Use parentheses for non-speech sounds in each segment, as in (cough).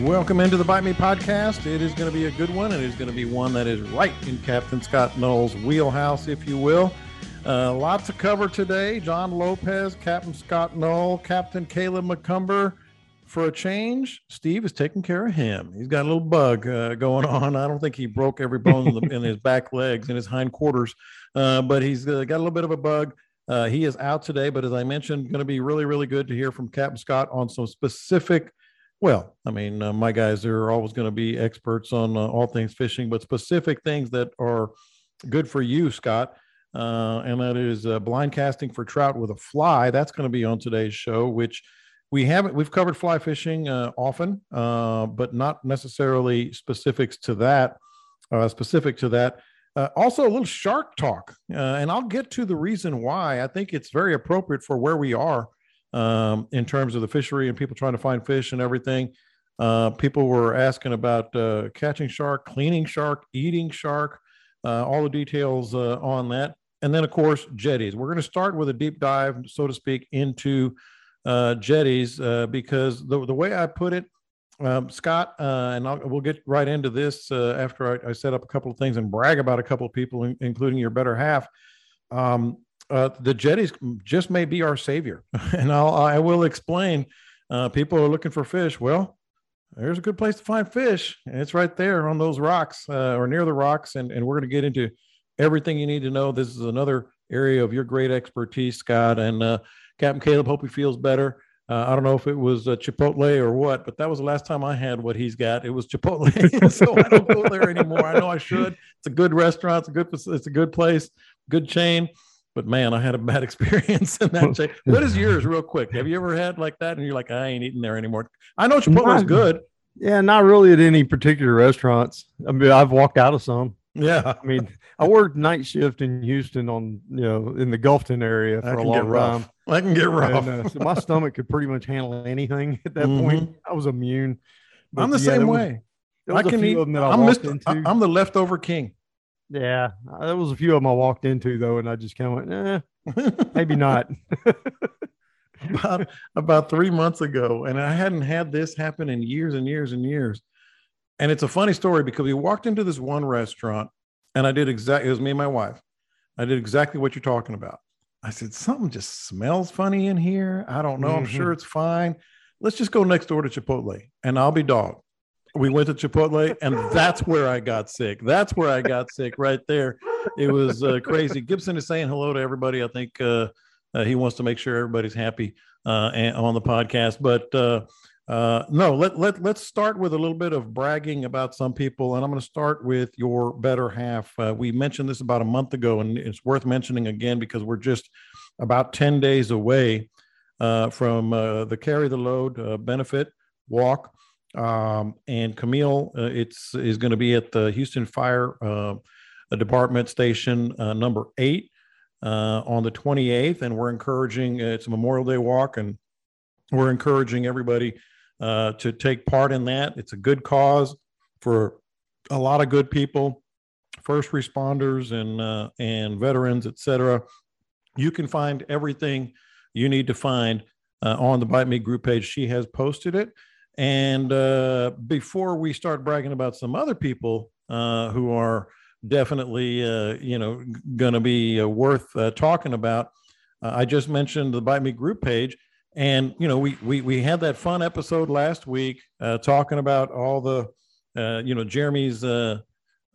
Welcome into the Bite Me podcast. It is going to be a good one. It is going to be one that is right in Captain Scott Null's wheelhouse, if you will. Uh, lots to cover today. John Lopez, Captain Scott Null, Captain Caleb McCumber. For a change, Steve is taking care of him. He's got a little bug uh, going on. I don't think he broke every bone in, the, in his (laughs) back legs and his hind quarters, uh, but he's uh, got a little bit of a bug. Uh, he is out today, but as I mentioned, going to be really, really good to hear from Captain Scott on some specific well, I mean, uh, my guys are always going to be experts on uh, all things fishing, but specific things that are good for you, Scott. Uh, and that is uh, blind casting for trout with a fly. That's going to be on today's show, which we haven't. We've covered fly fishing uh, often, but not necessarily specifics to that. specific to that. Also, a little shark talk, and I'll get to the reason why. I think it's very appropriate for where we are um, in terms of the fishery and people trying to find fish and everything. Uh, people were asking about uh, catching shark, cleaning shark, eating shark, uh, all the details uh, on that. And then, of course, jetties. We're going to start with a deep dive, so to speak, into uh, jetties uh, because the, the way I put it, um, Scott, and I'll, we'll get right into this after I, I, set up a couple of things and brag about a couple of people, in, including your better half. Um, uh, the jetties just may be our savior. (laughs) and I'll, I will explain. Uh, people are looking for fish. Well, there's a good place to find fish. And it's right there on those rocks uh, or near the rocks. And, and we're going to get into everything you need to know. This is another area of your great expertise, Scott. And uh, Captain Caleb, hope he feels better. Uh, I don't know if it was uh, Chipotle or what, but that was the last time I had what he's got. It was Chipotle, (laughs) (laughs) so I don't go there anymore. I know I should. It's a good restaurant. It's a good. It's a good place. Good chain but man, I had a bad (laughs) experience in that. chain. what is yours, real quick? Have you ever had like that? And you're like, I ain't eating there anymore. I know Chipotle is good. Yeah, not really at any particular restaurants. I mean, I've walked out of some. Yeah, I mean, I worked night shift in Houston on you know in the Gulfton area for a long time. (laughs) I can get rough. And, uh, so my (laughs) stomach could pretty much handle anything at that mm-hmm. point. I was immune. But, I'm the yeah, same way. Was, I can eat. I I'm, Mr. I'm the leftover king. Yeah, uh, there was a few of them I walked into though, and I just kind of went, eh, maybe (laughs) not. about about three months ago, and I hadn't had this happen in years and years and years. And it's a funny story because we walked into this one restaurant, and I did exactly. It was me and my wife. I did exactly what you're talking about. I said something just smells funny in here. I don't know. Mm-hmm. I'm sure it's fine. Let's just go next door to Chipotle, and I'll be dog we went to Chipotle, and that's where I got sick. That's where I got sick right there. It was uh, crazy. Gibson is saying hello to everybody. I think uh, uh, he wants to make sure everybody's happy uh, on the podcast. But uh, no, let, let, let's start with a little bit of bragging about some people. And I'm going to start with your better half. Uh, we mentioned this about a month ago, and it's worth mentioning again because we're just about 10 days away uh, from uh, the Carry the Load uh, benefit walk. Um, and Camille, it's is going to be at the Houston Fire Department Station number eight on the 28th. And we're encouraging, it's a Memorial Day walk, and we're encouraging everybody uh, to take part in that. It's a good cause for a lot of good people, first responders and uh, and veterans, etc. You can find everything you need to find uh, on the Bite Me group page. She has posted it. And uh, before we start bragging about some other people uh, who are definitely, uh, you know, going to be worth talking about, I just mentioned the Bite Me group page and you know, we we we had that fun episode last week uh, talking about all the, uh, you know, Jeremy's uh,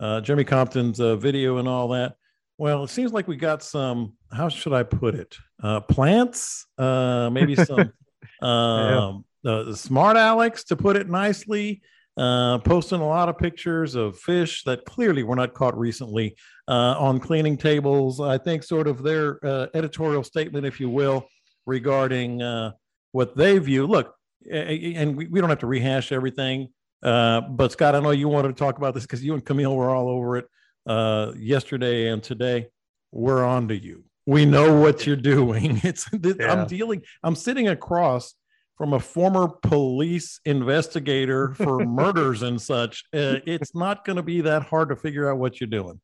uh, Jeremy Compton's uh, video and all that. Well, it seems like we got some. How should I put it? Uh, plants, uh, maybe some (laughs) um, yeah. smart Alex, to put it nicely. Uh, posting a lot of pictures of fish that clearly were not caught recently uh, on cleaning tables. I think sort of their uh, editorial statement, if you will, regarding uh, what they view. Look, and we, we don't have to rehash everything, uh, but Scott, I know you wanted to talk about this because you and Camille were all over it uh, yesterday and today. We're on to you. We know what you're doing. (laughs) It's yeah. I'm dealing. I'm sitting across from a former police investigator for (laughs) murders and such. Uh, it's not going to be that hard to figure out what you're doing.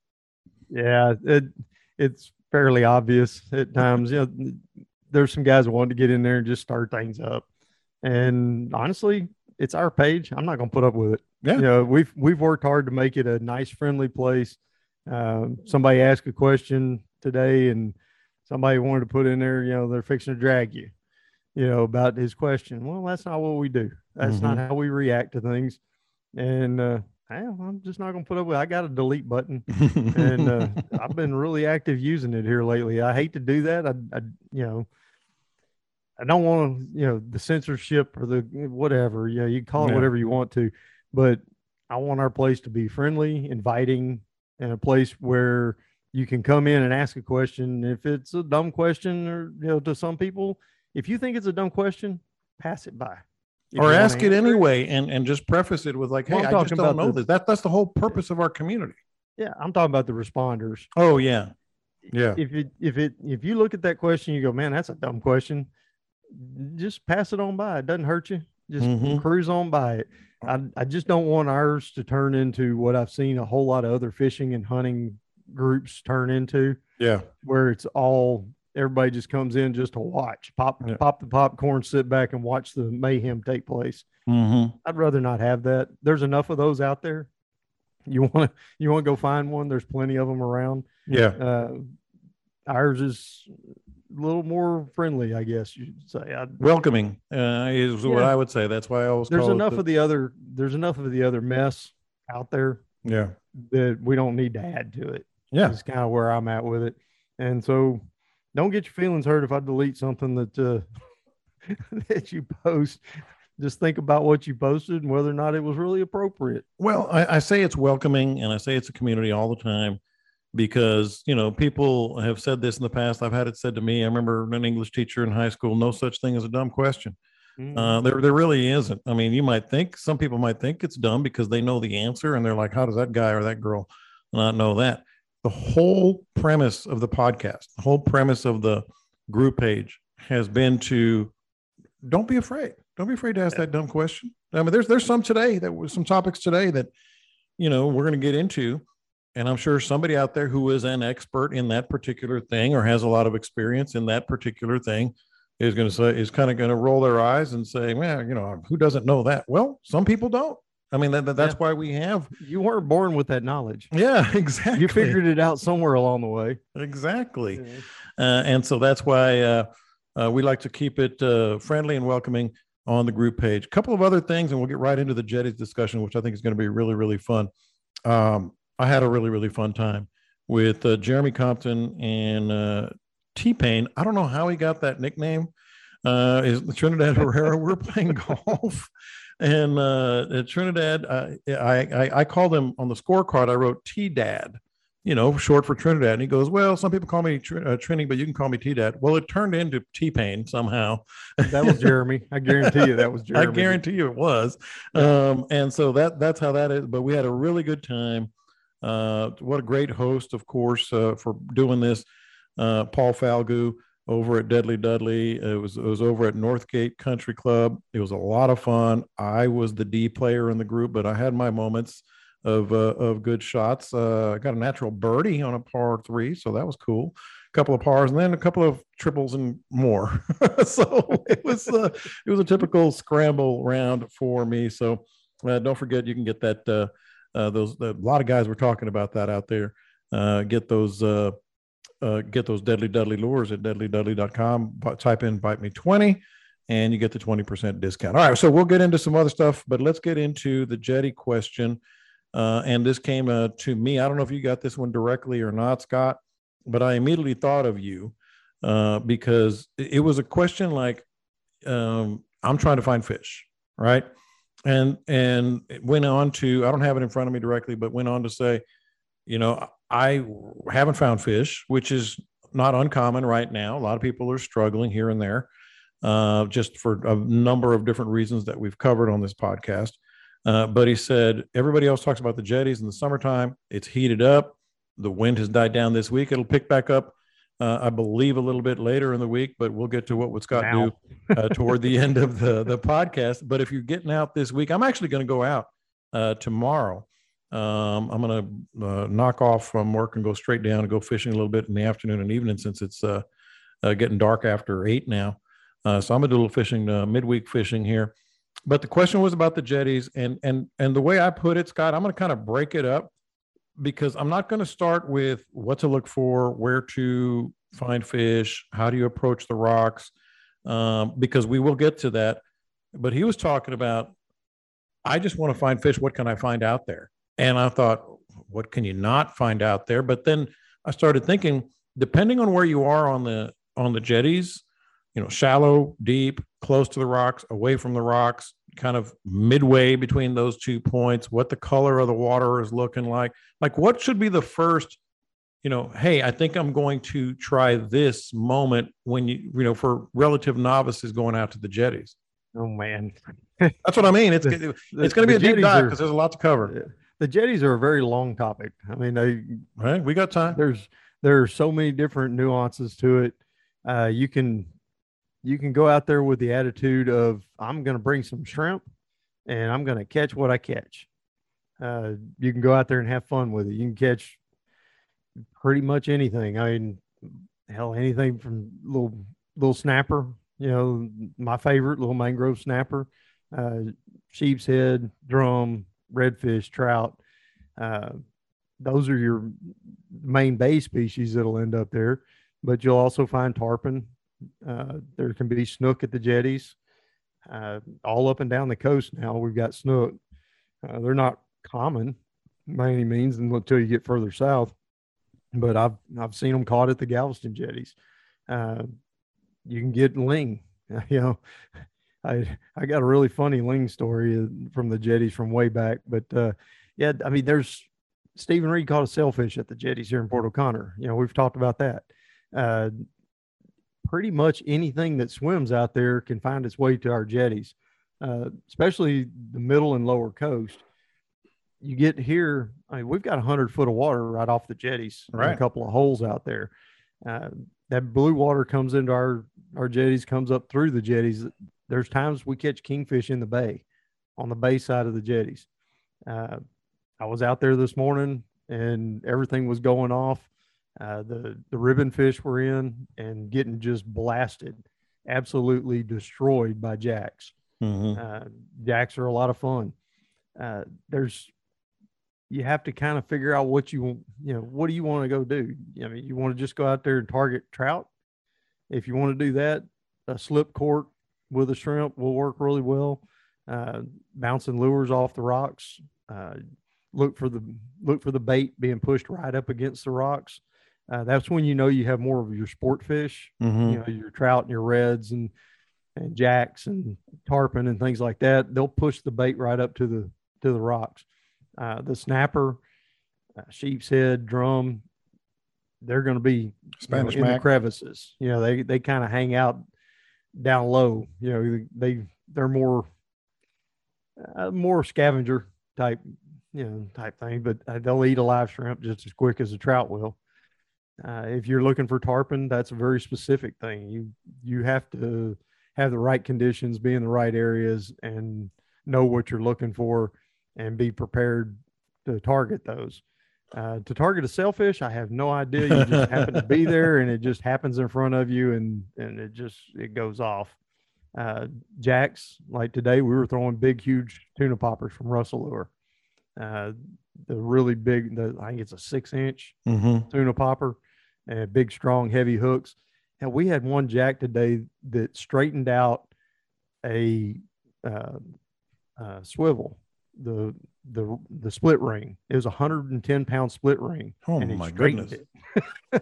Yeah, it it's fairly obvious at (laughs) times. You know, there's some guys wanting to get in there and just start things up. And honestly, it's our page. I'm not going to put up with it. Yeah. You know, we've we've worked hard to make it a nice, friendly place. Um, somebody asked a question today, and somebody wanted to put in there. You know, they're fixing to drag you. You know about his question. Well, that's not what we do. That's mm-hmm. not how we react to things. And uh, I'm just not going to put up with. It. I got a delete button, (laughs) and uh, I've been really active using it here lately. I hate to do that. I, I you know, I don't want to, you know, the censorship or the whatever. You know, you call it yeah. whatever you want to, but I want our place to be friendly, inviting, and a place where you can come in and ask a question. If it's a dumb question, or you know, to some people, if you think it's a dumb question, pass it by. or ask it anyway, and and just preface it with like, "Hey, well, I just don't know the, this." That that's the whole purpose of our community. Yeah, I'm talking about the responders. Oh yeah, yeah. If it if it if you look at that question, you go, "Man, that's a dumb question." Just pass it on by. It doesn't hurt you. Just mm-hmm. cruise on by it. I, I just don't want ours to turn into what I've seen a whole lot of other fishing and hunting groups turn into. Yeah. Where it's all everybody just comes in just to watch, pop yeah. pop the popcorn, sit back and watch the mayhem take place. Mm-hmm. I'd rather not have that. There's enough of those out there. You want to you want to go find one? There's plenty of them around. Yeah. Uh, ours is a little more friendly, I guess you'd say. I'd, Welcoming uh, is yeah. what I would say. That's why I always there's enough the, of the other there's enough of the other mess out there. Yeah, that we don't need to add to it. Yeah, it's kind of where I'm at with it. And so, don't get your feelings hurt if I delete something that uh, (laughs) that you post. Just think about what you posted and whether or not it was really appropriate. Well, I, I say it's welcoming, and I say it's a community all the time because you know people have said this in the past. I've had it said to me. I remember an english teacher in high school no such thing as a dumb question. Mm-hmm. uh, there, there really isn't. I mean you might think some people might think it's dumb because they know the answer and they're like how does that guy or that girl not know that? The whole premise of the podcast the whole premise of the group page has been to don't be afraid. Don't be afraid to ask that dumb question. I mean there's there's some today that was some topics today that you know we're going to get into and I'm sure somebody out there who is an expert in that particular thing or has a lot of experience in that particular thing is going to say, is kind of going to roll their eyes and say, well, you know, who doesn't know that? Well, some people don't. I mean, that, that's yeah. why we have. You weren't born with that knowledge. Yeah, exactly. You figured it out somewhere along the way. Exactly. Yeah. Uh, and so that's why uh, uh, we like to keep it uh, friendly and welcoming on the group page. A couple of other things, and we'll get right into the Jetties discussion, which I think is going to be really, really fun. Um, I had a really really fun time with uh, Jeremy Compton and uh, T Pain. I don't know how he got that nickname, uh, is Trinidad (laughs) Herrera. We're playing golf, and uh, Trinidad. Uh, I, I I called him on the scorecard. I wrote T Dad, you know, short for Trinidad. And he goes, "Well, some people call me tr- uh, Trini, but you can call me T Dad." Well, it turned into T Pain somehow. That was Jeremy. I guarantee you, that was (laughs) Jeremy. I guarantee you it was. Um, and so that that's how that is. But we had a really good time. Uh, what a great host, of course, uh, for doing this. Uh, Paul Falgu over at Deadly Dudley. It was it was over at Northgate Country Club. It was a lot of fun. I was the D player in the group, but I had my moments of uh, of good shots. Uh, I got a natural birdie on a par three, so that was cool. A couple of pars, and then a couple of triples and more. (laughs) so it was uh, it was a typical scramble round for me. So don't forget, you can get that. Uh, uh, those a lot of guys were talking about that out there. get those uh, get those Deadly Dudley lures at deadlydudley.com. Type in Bite Me 20 and you get the 20% discount. All right, so we'll get into some other stuff, but let's get into the Jetty question. Uh, and this came uh, to me. I don't know if you got this one directly or not, Scott, but I immediately thought of you uh, because it was a question like, um, I'm trying to find fish, right? And and went on to I don't have it in front of me directly, but went on to say, you know, I haven't found fish, which is not uncommon right now. A lot of people are struggling here and there, uh, just for a number of different reasons that we've covered on this podcast. Uh, but he said everybody else talks about the jetties in the summertime. It's heated up. The wind has died down this week. It'll pick back up, uh, I believe, a little bit later in the week. But we'll get to what would Scott now. do uh, toward the end of the the podcast. But if you're getting out this week, I'm actually going to go out uh, tomorrow um, I'm going to uh, knock off from work and go straight down and go fishing a little bit in the afternoon and evening since it's uh, uh, getting dark after eight now. Uh, so I'm going to do a little fishing, uh, midweek fishing here. But the question was about the jetties, and and and the way I put it, Scott, I'm going to kind of break it up because I'm not going to start with what to look for, where to find fish, how do you approach the rocks, um, because we will get to that. But he was talking about, I just want to find fish. What can I find out there? And I thought, what can you not find out there? But then I started thinking, depending on where you are on the on the jetties, you know, shallow, deep, close to the rocks, away from the rocks, kind of midway between those two points, what the color of the water is looking like. Like what should be the first, you know, hey, I think I'm going to try this moment when you, you know, for relative novices going out to the jetties. Oh man. That's what I mean. It's the, it's going to be a deep dive because there's a lot to cover the jetties are a very long topic. I mean, they right. We got time. There's there are so many different nuances to it. Uh, you can you can go out there with the attitude of I'm going to bring some shrimp and I'm going to catch what I catch. Uh, you can go out there and have fun with it. You can catch pretty much anything. I mean, hell, anything from little little snapper. You know, my favorite little mangrove snapper, uh, sheep's head, drum, redfish, trout. Uh, those are your main bay species that'll end up there. But you'll also find tarpon. Uh, there can be snook at the jetties. Uh, all up and down the coast now, we've got snook. Uh, they're not common by any means until you get further south. But I've I've seen them caught at the Galveston jetties. Uh, you can get ling. (laughs) You know, I I got a really funny ling story uh, from the jetties from way back, but yeah, I mean, there's Stephen Reed caught a sailfish at the jetties here in Port O'Connor. You know, we've talked about that. Pretty much anything that swims out there can find its way to our jetties, uh, especially the middle and lower coast. You get here, I mean, we've got a hundred foot of water right off the jetties, right? A couple of holes out there. Uh, that blue water comes into our our jetties, comes up through the jetties there's times we catch kingfish in the bay on the bay side of the jetties. Uh, I was out there this morning and everything was going off. Uh, the the ribbon fish were in and getting just blasted, absolutely destroyed by jacks. Mm-hmm. Uh, jacks are a lot of fun. Uh, there's you have to kind of figure out what you you know what do you want to go do. I mean, you want to just go out there and target trout. If you want to do that, a slip cork with a shrimp will work really well. Uh, bouncing lures off the rocks. Uh, look for the look for the bait being pushed right up against the rocks. Uh, that's when you know you have more of your sport fish, mm-hmm. you know, your trout and your reds and and jacks and tarpon and things like that, they'll push the bait right up to the to the rocks. Uh, the snapper, uh, sheep's head, drum, they're going to be Spanish you know, in the crevices. You know, they they kind of hang out down low. You know, they they're more uh, more scavenger type, you know, type thing. But uh, they'll eat a live shrimp just as quick as a trout will. Uh, if you're looking for tarpon, that's a very specific thing. You you have to have the right conditions, be in the right areas, and know what you're looking for, and be prepared to target those. Uh, to target a sailfish, I have no idea. You just (laughs) happen to be there, and it just happens in front of you, and and it just it goes off. Uh, jacks like today, we were throwing big, huge tuna poppers from Russell Lure. Uh, the really big, the I think it's a six inch Mm-hmm. tuna popper and big, strong, heavy hooks. And we had one jack today that straightened out a uh, uh, swivel, the the the split ring. It was a hundred and ten pound split ring. Oh and he my straightened goodness. it.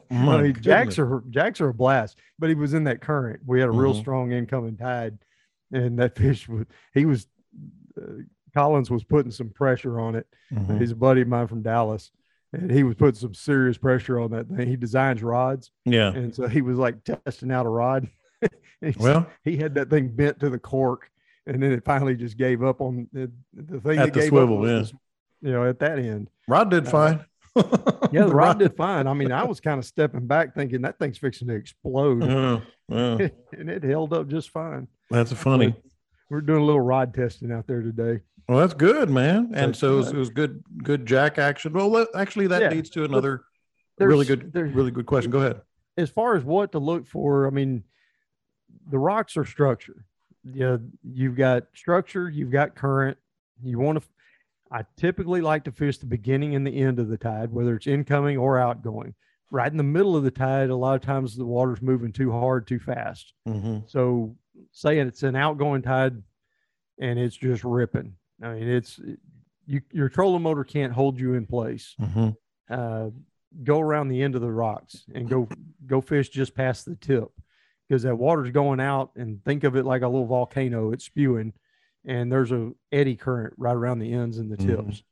(laughs) My I mean, jacks are jacks are a blast, but he was in that current. We had a real Mhm. strong incoming tide, and that (laughs) fish was he was. Uh, Collins was putting some pressure on it. Mhm. He's a buddy of mine from Dallas, and he was putting some serious pressure on that thing. He designs rods, Yeah. and so he was like testing out a rod. (laughs) He, Well, he had that thing bent to the cork, and then it finally just gave up on the, the thing At that the gave swivel, yeah. you know, at that end. Rod did Uh, fine. (laughs) Yeah, the rod did fine. I mean, I was kind of stepping back, thinking that thing's fixing to explode, Yeah, yeah. (laughs) and it held up just fine. That's funny. We're doing a little rod testing out there today. Well, that's good, man. And That's so it was, good. it was good, good jack action. Well, let- actually, that Yeah. leads to another There's- really good, really good question. Go ahead. as far as what to look for, I mean, the rocks are structure. Yeah, you've got structure, you've got current. You want to. I typically like to fish the beginning and the end of the tide, whether it's incoming or outgoing. Right in the middle of the tide, a lot of times the water's moving too hard, too fast. Mm-hmm. So, saying it's an outgoing tide, and it's just ripping. I mean, it's you. Your trolling motor can't hold you in place Mm-hmm. uh, go around the end of the rocks and go go fish just past the tip because that water's going out and think of it like a little volcano it's spewing and there's a eddy current right around the ends and the Mhm. tips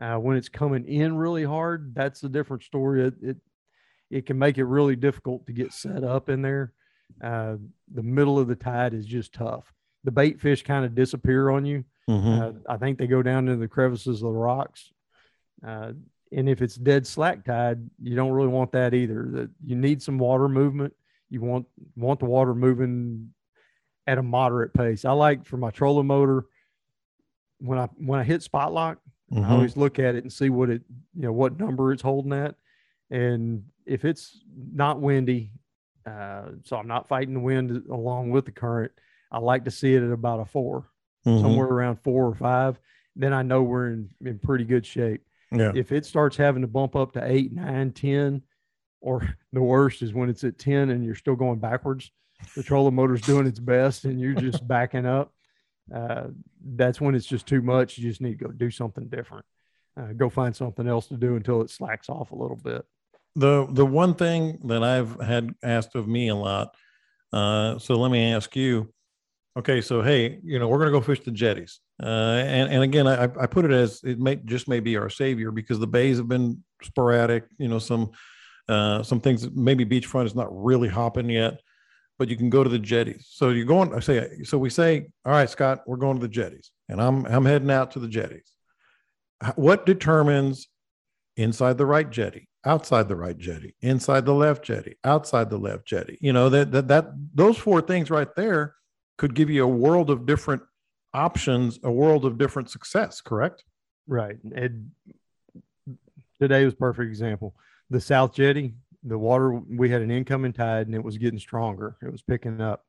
uh, when it's coming in really hard that's a different story it, it it can make it really difficult to get set up in there uh, the middle of the tide is just tough the bait fish kind of disappear on you Mm-hmm. uh, I think they go down into the crevices of the rocks. Uh, and if it's dead slack tide, you don't really want that either. That you need some water movement. You want want the water moving at a moderate pace. I like for my trolling motor when I when I hit spot lock, Mm-hmm. I always look at it and see what it you know what number it's holding at, and if it's not windy, uh, so I'm not fighting the wind along with the current. I like to see it at about a 4 Mm-hmm. somewhere around four or five. Then I know we're in in pretty good shape. Yeah. If it starts having to bump up to eight, nine, ten, or (laughs) the worst is when it's at ten and you're still going backwards. The trolling motor's doing its best and you're just (laughs) backing up. Uh, that's when it's just too much. You just need to go do something different. Uh, go find something else to do until it slacks off a little bit. The the one thing that I've had asked of me a lot. Uh, so let me ask you. Okay, so hey, you know we're gonna go fish the jetties, uh, and and again I, I put it as it may just may be our savior because the bays have been sporadic. You know some uh, some things maybe beachfront is not really hopping yet, but you can go to the jetties. So you're going. I say so. We say, all right, Scott, we're going to the jetties, and I'm I'm heading out to the jetties. What determines inside the right jetty, outside the right jetty, inside the left jetty, outside the left jetty. You know that that that those four things right there could give you a world of different options, a world of different success. Correct? Right. And today was perfect example. The South Jetty, the water, we had an incoming tide and it was getting stronger. It was picking up.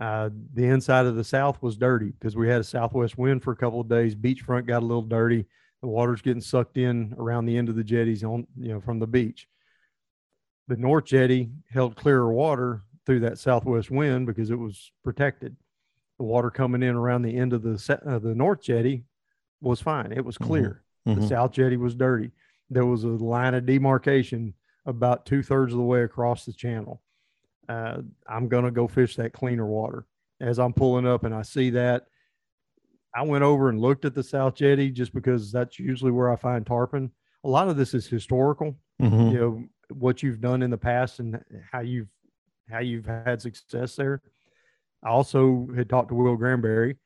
Uh, the inside of the South was dirty because we had a southwest wind for a couple of days. Beachfront got a little dirty. The water's getting sucked in around the end of the jetties on, you know, from the beach. The North Jetty held clearer water through that southwest wind because it was protected. The water coming in around the end of the uh, the North Jetty was fine. It was Mhm. clear. The Mhm. South Jetty was dirty. There was a line of demarcation about two thirds of the way across the channel. Uh, I'm going to go fish that cleaner water. as I'm pulling up and I see that, I went over and looked at the South Jetty just because that's usually where I find tarpon. A lot of this is historical, Mhm. you know, what you've done in the past and how you've how you've had success there. I also had talked to Will Granberry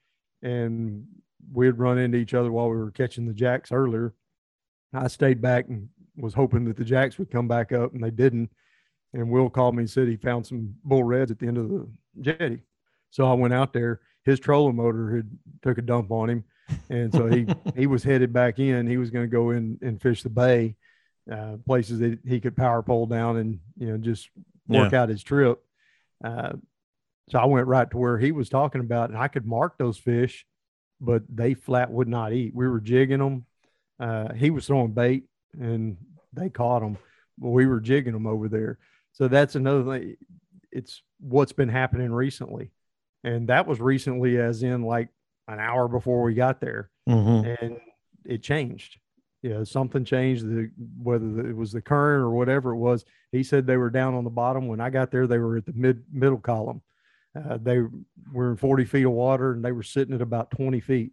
and we had run into each other while we were catching the jacks earlier. I stayed back and was hoping that the jacks would come back up and they didn't. And Will called me and said he found some bull reds at the end of the jetty. So I went out there. His trolling motor had took a dump on him, and so he (laughs) he was headed back in. He was going to go in and fish the bay, uh, places that he could power pole down and you know just work out his trip. Uh, so I went right to where he was talking about, and I could mark those fish, but they flat would not eat. We were jigging them. Uh, he was throwing bait, and they caught them, but we were jigging them over there. So that's another thing. It's what's been happening recently, and that was recently, as in like an hour before we got there, Mhm. and it changed. You know, something changed. The whether it was the current or whatever it was. He said they were down on the bottom. When I got there, they were at the mid middle column. Uh, they were in 40 feet of water and they were sitting at about 20 feet.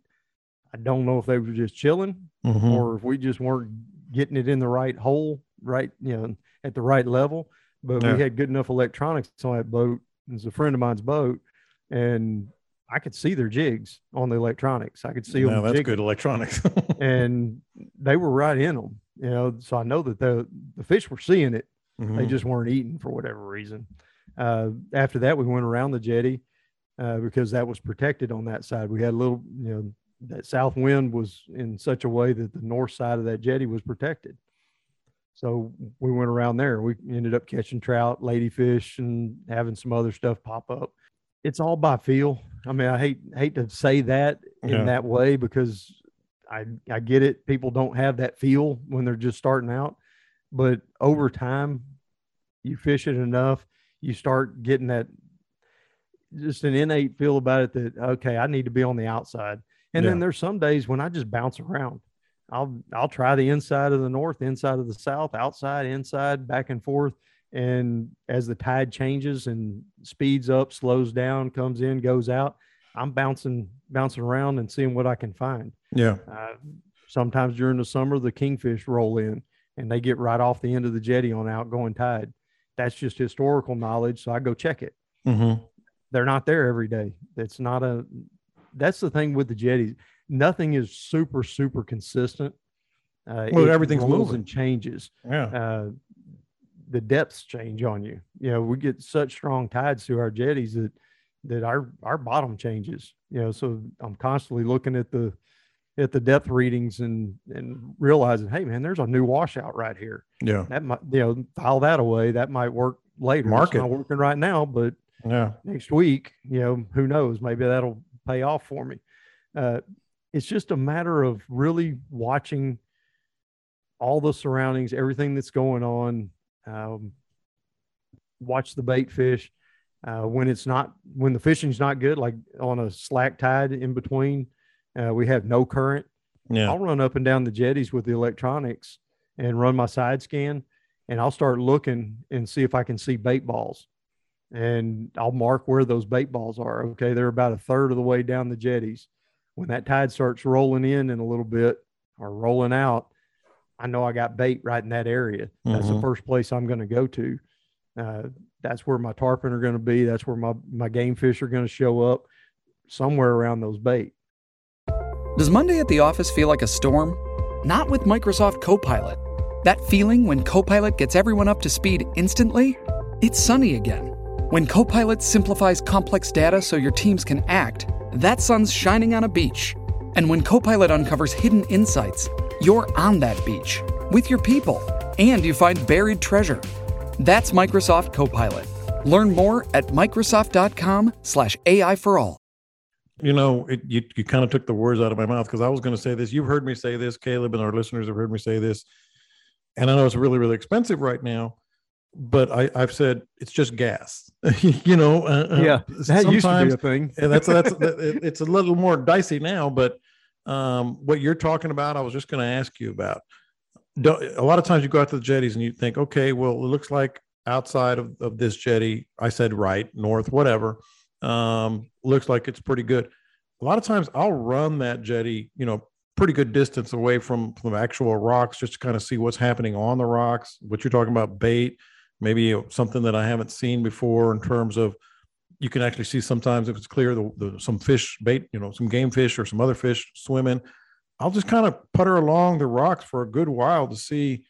I don't know if they were just chilling Mhm. or if we just weren't getting it in the right hole, right, you know, at the right level. But Yeah. we had good enough electronics on that boat. It's a friend of mine's boat, and I could see their jigs on the electronics. I could see Now them that's jigging, good electronics. (laughs) and they were right in them. You know, so I know that the the fish were seeing it. They Mhm. just weren't eating for whatever reason. Uh, after that, we went around the jetty uh, because that was protected on that side. We had a little, you know, that south wind was in such a way that the north side of that jetty was protected. So we went around there. We ended up catching trout, ladyfish, and having some other stuff pop up. It's all by feel. I mean, I hate hate to say that in Yeah. that way because I I get it. People don't have that feel when they're just starting out, but over time, you fish it enough, you start getting that just an innate feel about it that okay, I need to be on the outside. And then there's some days when I just bounce around. I'll I'll try the inside of the north, inside of the south, outside, inside, back and forth. And as the tide changes and speeds up, slows down, comes in, goes out, I'm bouncing bouncing around and seeing what I can find. yeah. Uh, sometimes during the summer, the kingfish roll in and they get right off the end of the jetty on outgoing tide. That's just historical knowledge. So I go check it. Mhm. They're not there every day. That's not a, that's the thing with the jetties. Nothing is super, super consistent. Uh, Well, everything's moving. and changes. Yeah. Uh, the depths change on you. You know, we get such strong tides through our jetties that that our our bottom changes. You know, so I'm constantly looking at the at the depth readings and and realizing, hey man, there's a new washout right here. Yeah. That might you know file that away. That might work later. Mark it's not working right now, but Yeah. next week, you know, who knows? Maybe that'll pay off for me. Uh, it's just a matter of really watching all the surroundings, everything that's going on. Um, watch the bait fish. Uh, when it's not, when the fishing's not good, like on a slack tide in between, uh, we have no current. Yeah. I'll run up and down the jetties with the electronics and run my side scan, and I'll start looking and see if I can see bait balls. And I'll mark where those bait balls are. Okay, they're about a third of the way down the jetties. When that tide starts rolling in in a little bit or rolling out, I know I got bait right in that area. That's the Mhm. first place I'm going to go to. Uh, that's where my tarpon are going to be. That's where my my game fish are going to show up. Somewhere around those bait. Does Monday at the office feel like a storm? Not with Microsoft Copilot. That feeling when Copilot gets everyone up to speed instantly? It's sunny again. When Copilot simplifies complex data so your teams can act, that sun's shining on a beach. And when Copilot uncovers hidden insights, you're on that beach with your people and you find buried treasure. That's Microsoft Copilot. Learn more at Microsoft.com/slash AI for all. You know, it, you you kind of took the words out of my mouth because I was going to say this. You've heard me say this, Caleb, and our listeners have heard me say this. And I know it's really, really expensive right now, but I, I've said it's just gas. (laughs) you know, uh, uh, that used to be a thing. and that's that's that- it- it's a little more dicey now but um what you're talking about i was just going to ask you about Don't, a lot of times you go out to the jetties and you think okay well it looks like outside of, of this jetty i said right north whatever um, looks like it's pretty good. A lot of times I'll run that jetty, you know, pretty good distance away from from actual rocks just to kind of see what's happening on the rocks. What you're talking about, bait, maybe something that I haven't seen before in terms of you can actually see sometimes if it's clear the, the some fish bait, you know, some game fish or some other fish swimming. I'll just kind of putter along the rocks for a good while to see,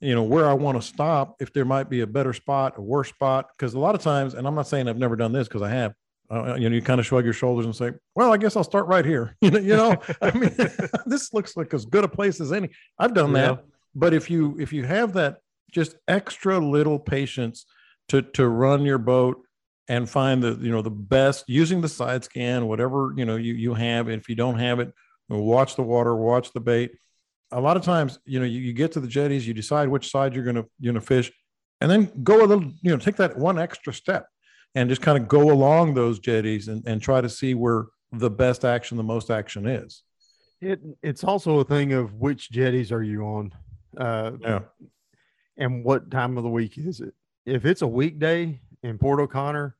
you know, where I want to stop. If there might be a better spot, a worse spot, because a lot of times, and I'm not saying I've never done this because I have. Uh, you know, you kind of shrug your shoulders and say, "Well, I guess I'll start right here." (laughs) you know, you know. I mean, (laughs) this looks like as good a place as any. I've done yeah. that, but if you if you have that just extra little patience to to run your boat and find the you know the best using the side scan whatever you know you you have if you don't have it watch the water watch the bait. A lot of times you know you, you get to the jetties you decide which side you're going to you're going to fish and then go a little you know take that one extra step and just kind of go along those jetties and, and try to see where the best action the most action is. It it's also a thing of which jetties are you on uh yeah. and what time of the week is it? If it's a weekday in Port O'Connor,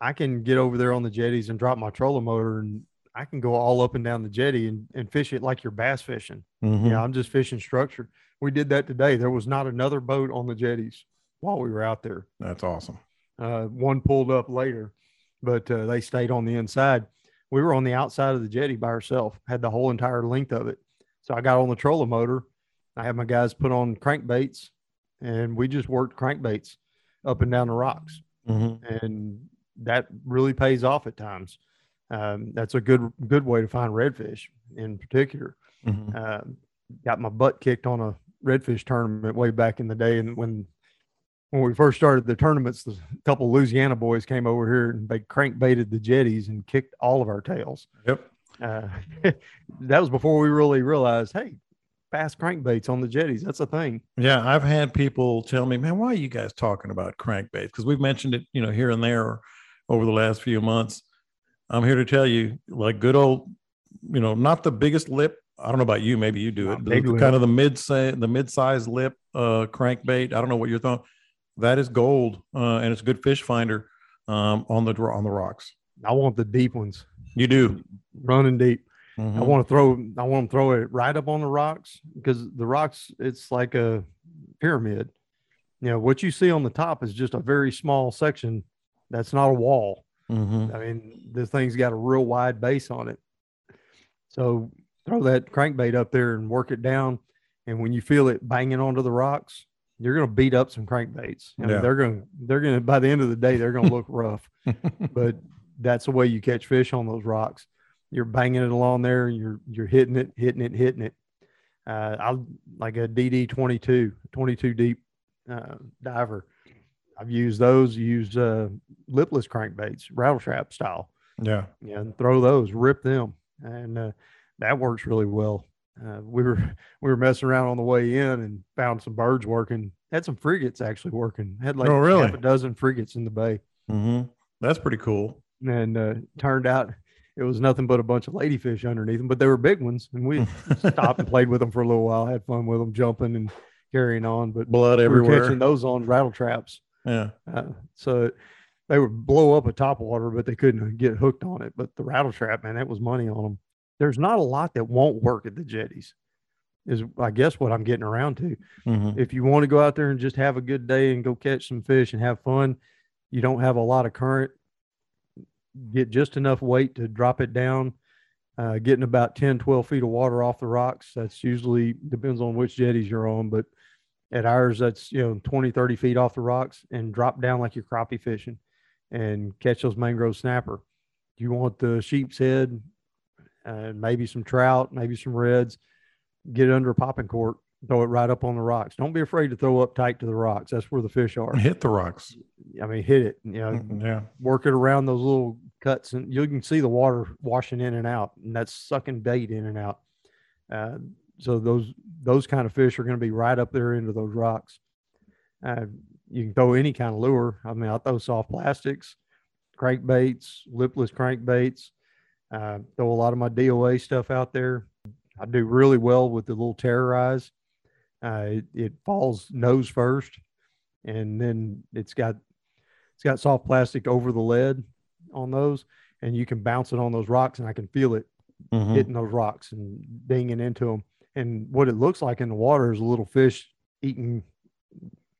I can get over there on the jetties and drop my trolling motor and I can go all up and down the jetty and, and fish it like you're bass fishing. Mm-hmm. Yeah, I'm just fishing structure. We did that today. There was not another boat on the jetties while we were out there. That's awesome. Uh, one pulled up later, but uh, they stayed on the inside. We were on the outside of the jetty by ourselves, had the whole entire length of it. So I got on the trolling motor. I had my guys put on crankbaits and we just worked crankbaits up and down the rocks mm-hmm. and that really pays off at times. Um, that's a good good way to find redfish in particular. Mm-hmm. Uh, got my butt kicked on a redfish tournament way back in the day, and when when we first started the tournaments, a couple Louisiana boys came over here and they crankbaited the jetties and kicked all of our tails. Yep. Uh, (laughs) that was before we really realized, hey, fast crankbaits on the jetties. That's a thing. Yeah, I've had people tell me, "Man, why are you guys talking about crankbaits?" Because we've mentioned it, you know, here and there over the last few months. I'm here to tell you, like good old, you know, not the biggest lip. I don't know about you. Maybe you do it. The, kind of the mid say the mid size lip uh, crankbait. I don't know what you're throwing. That is gold, uh, and it's a good fish finder um, on the on the rocks. I want the deep ones. You do running deep. Mm-hmm. I want to throw I want to throw it right up on the rocks because the rocks it's like a pyramid. You know, what you see on the top is just a very small section that's not a wall. Mm-hmm. I mean, this thing's got a real wide base on it. So throw that crankbait up there and work it down. And when you feel it banging onto the rocks, you're going to beat up some crankbaits. I mean, yeah. they're going to, they're going to, by the end of the day, they're going to look (laughs) rough, (laughs) but that's the way you catch fish on those rocks you're banging it along there you're you're hitting it, hitting it, hitting it. Uh, I like a DD 22, 22 deep uh, diver. I've used those, used uh, lipless crankbaits, rattle trap style. Yeah. Yeah. And throw those, rip them. And uh, that works really well. Uh, we were we were messing around on the way in and found some birds working. Had some frigates actually working. Had like oh, really? half a dozen frigates in the bay. Mm-hmm. That's pretty cool. And uh, turned out it was nothing but a bunch of ladyfish underneath them, but they were big ones. And we (laughs) stopped and played with them for a little while, had fun with them, jumping and carrying on. But blood everywhere. We catching those on rattle traps. Yeah. Uh, so they would blow up a top water, but they couldn't get hooked on it. But the rattle trap, man, that was money on them. There's not a lot that won't work at the jetties, is I guess what I'm getting around to. Mm-hmm. If you want to go out there and just have a good day and go catch some fish and have fun, you don't have a lot of current get just enough weight to drop it down, uh, getting about 10, 12 feet of water off the rocks. That's usually depends on which jetties you're on, but at ours, that's, you know, 20, 30 feet off the rocks and drop down like you're crappie fishing and catch those mangrove snapper. You want the sheep's head, uh, maybe some trout, maybe some reds, get under a popping cork throw it right up on the rocks. Don't be afraid to throw up tight to the rocks. That's where the fish are. Hit the rocks. I mean, hit it. You know, yeah. Work it around those little cuts, and you can see the water washing in and out, and that's sucking bait in and out. Uh, so those those kind of fish are going to be right up there into those rocks. Uh, you can throw any kind of lure. I mean, I throw soft plastics, crankbaits, lipless crankbaits. Uh, throw a lot of my DOA stuff out there. I do really well with the little TerrorEyz uh, it, it falls nose first, and then it's got it's got soft plastic over the lead, on those, and you can bounce it on those rocks, and I can feel it Mhm. hitting those rocks and dinging into them. And what it looks like in the water is a little fish eating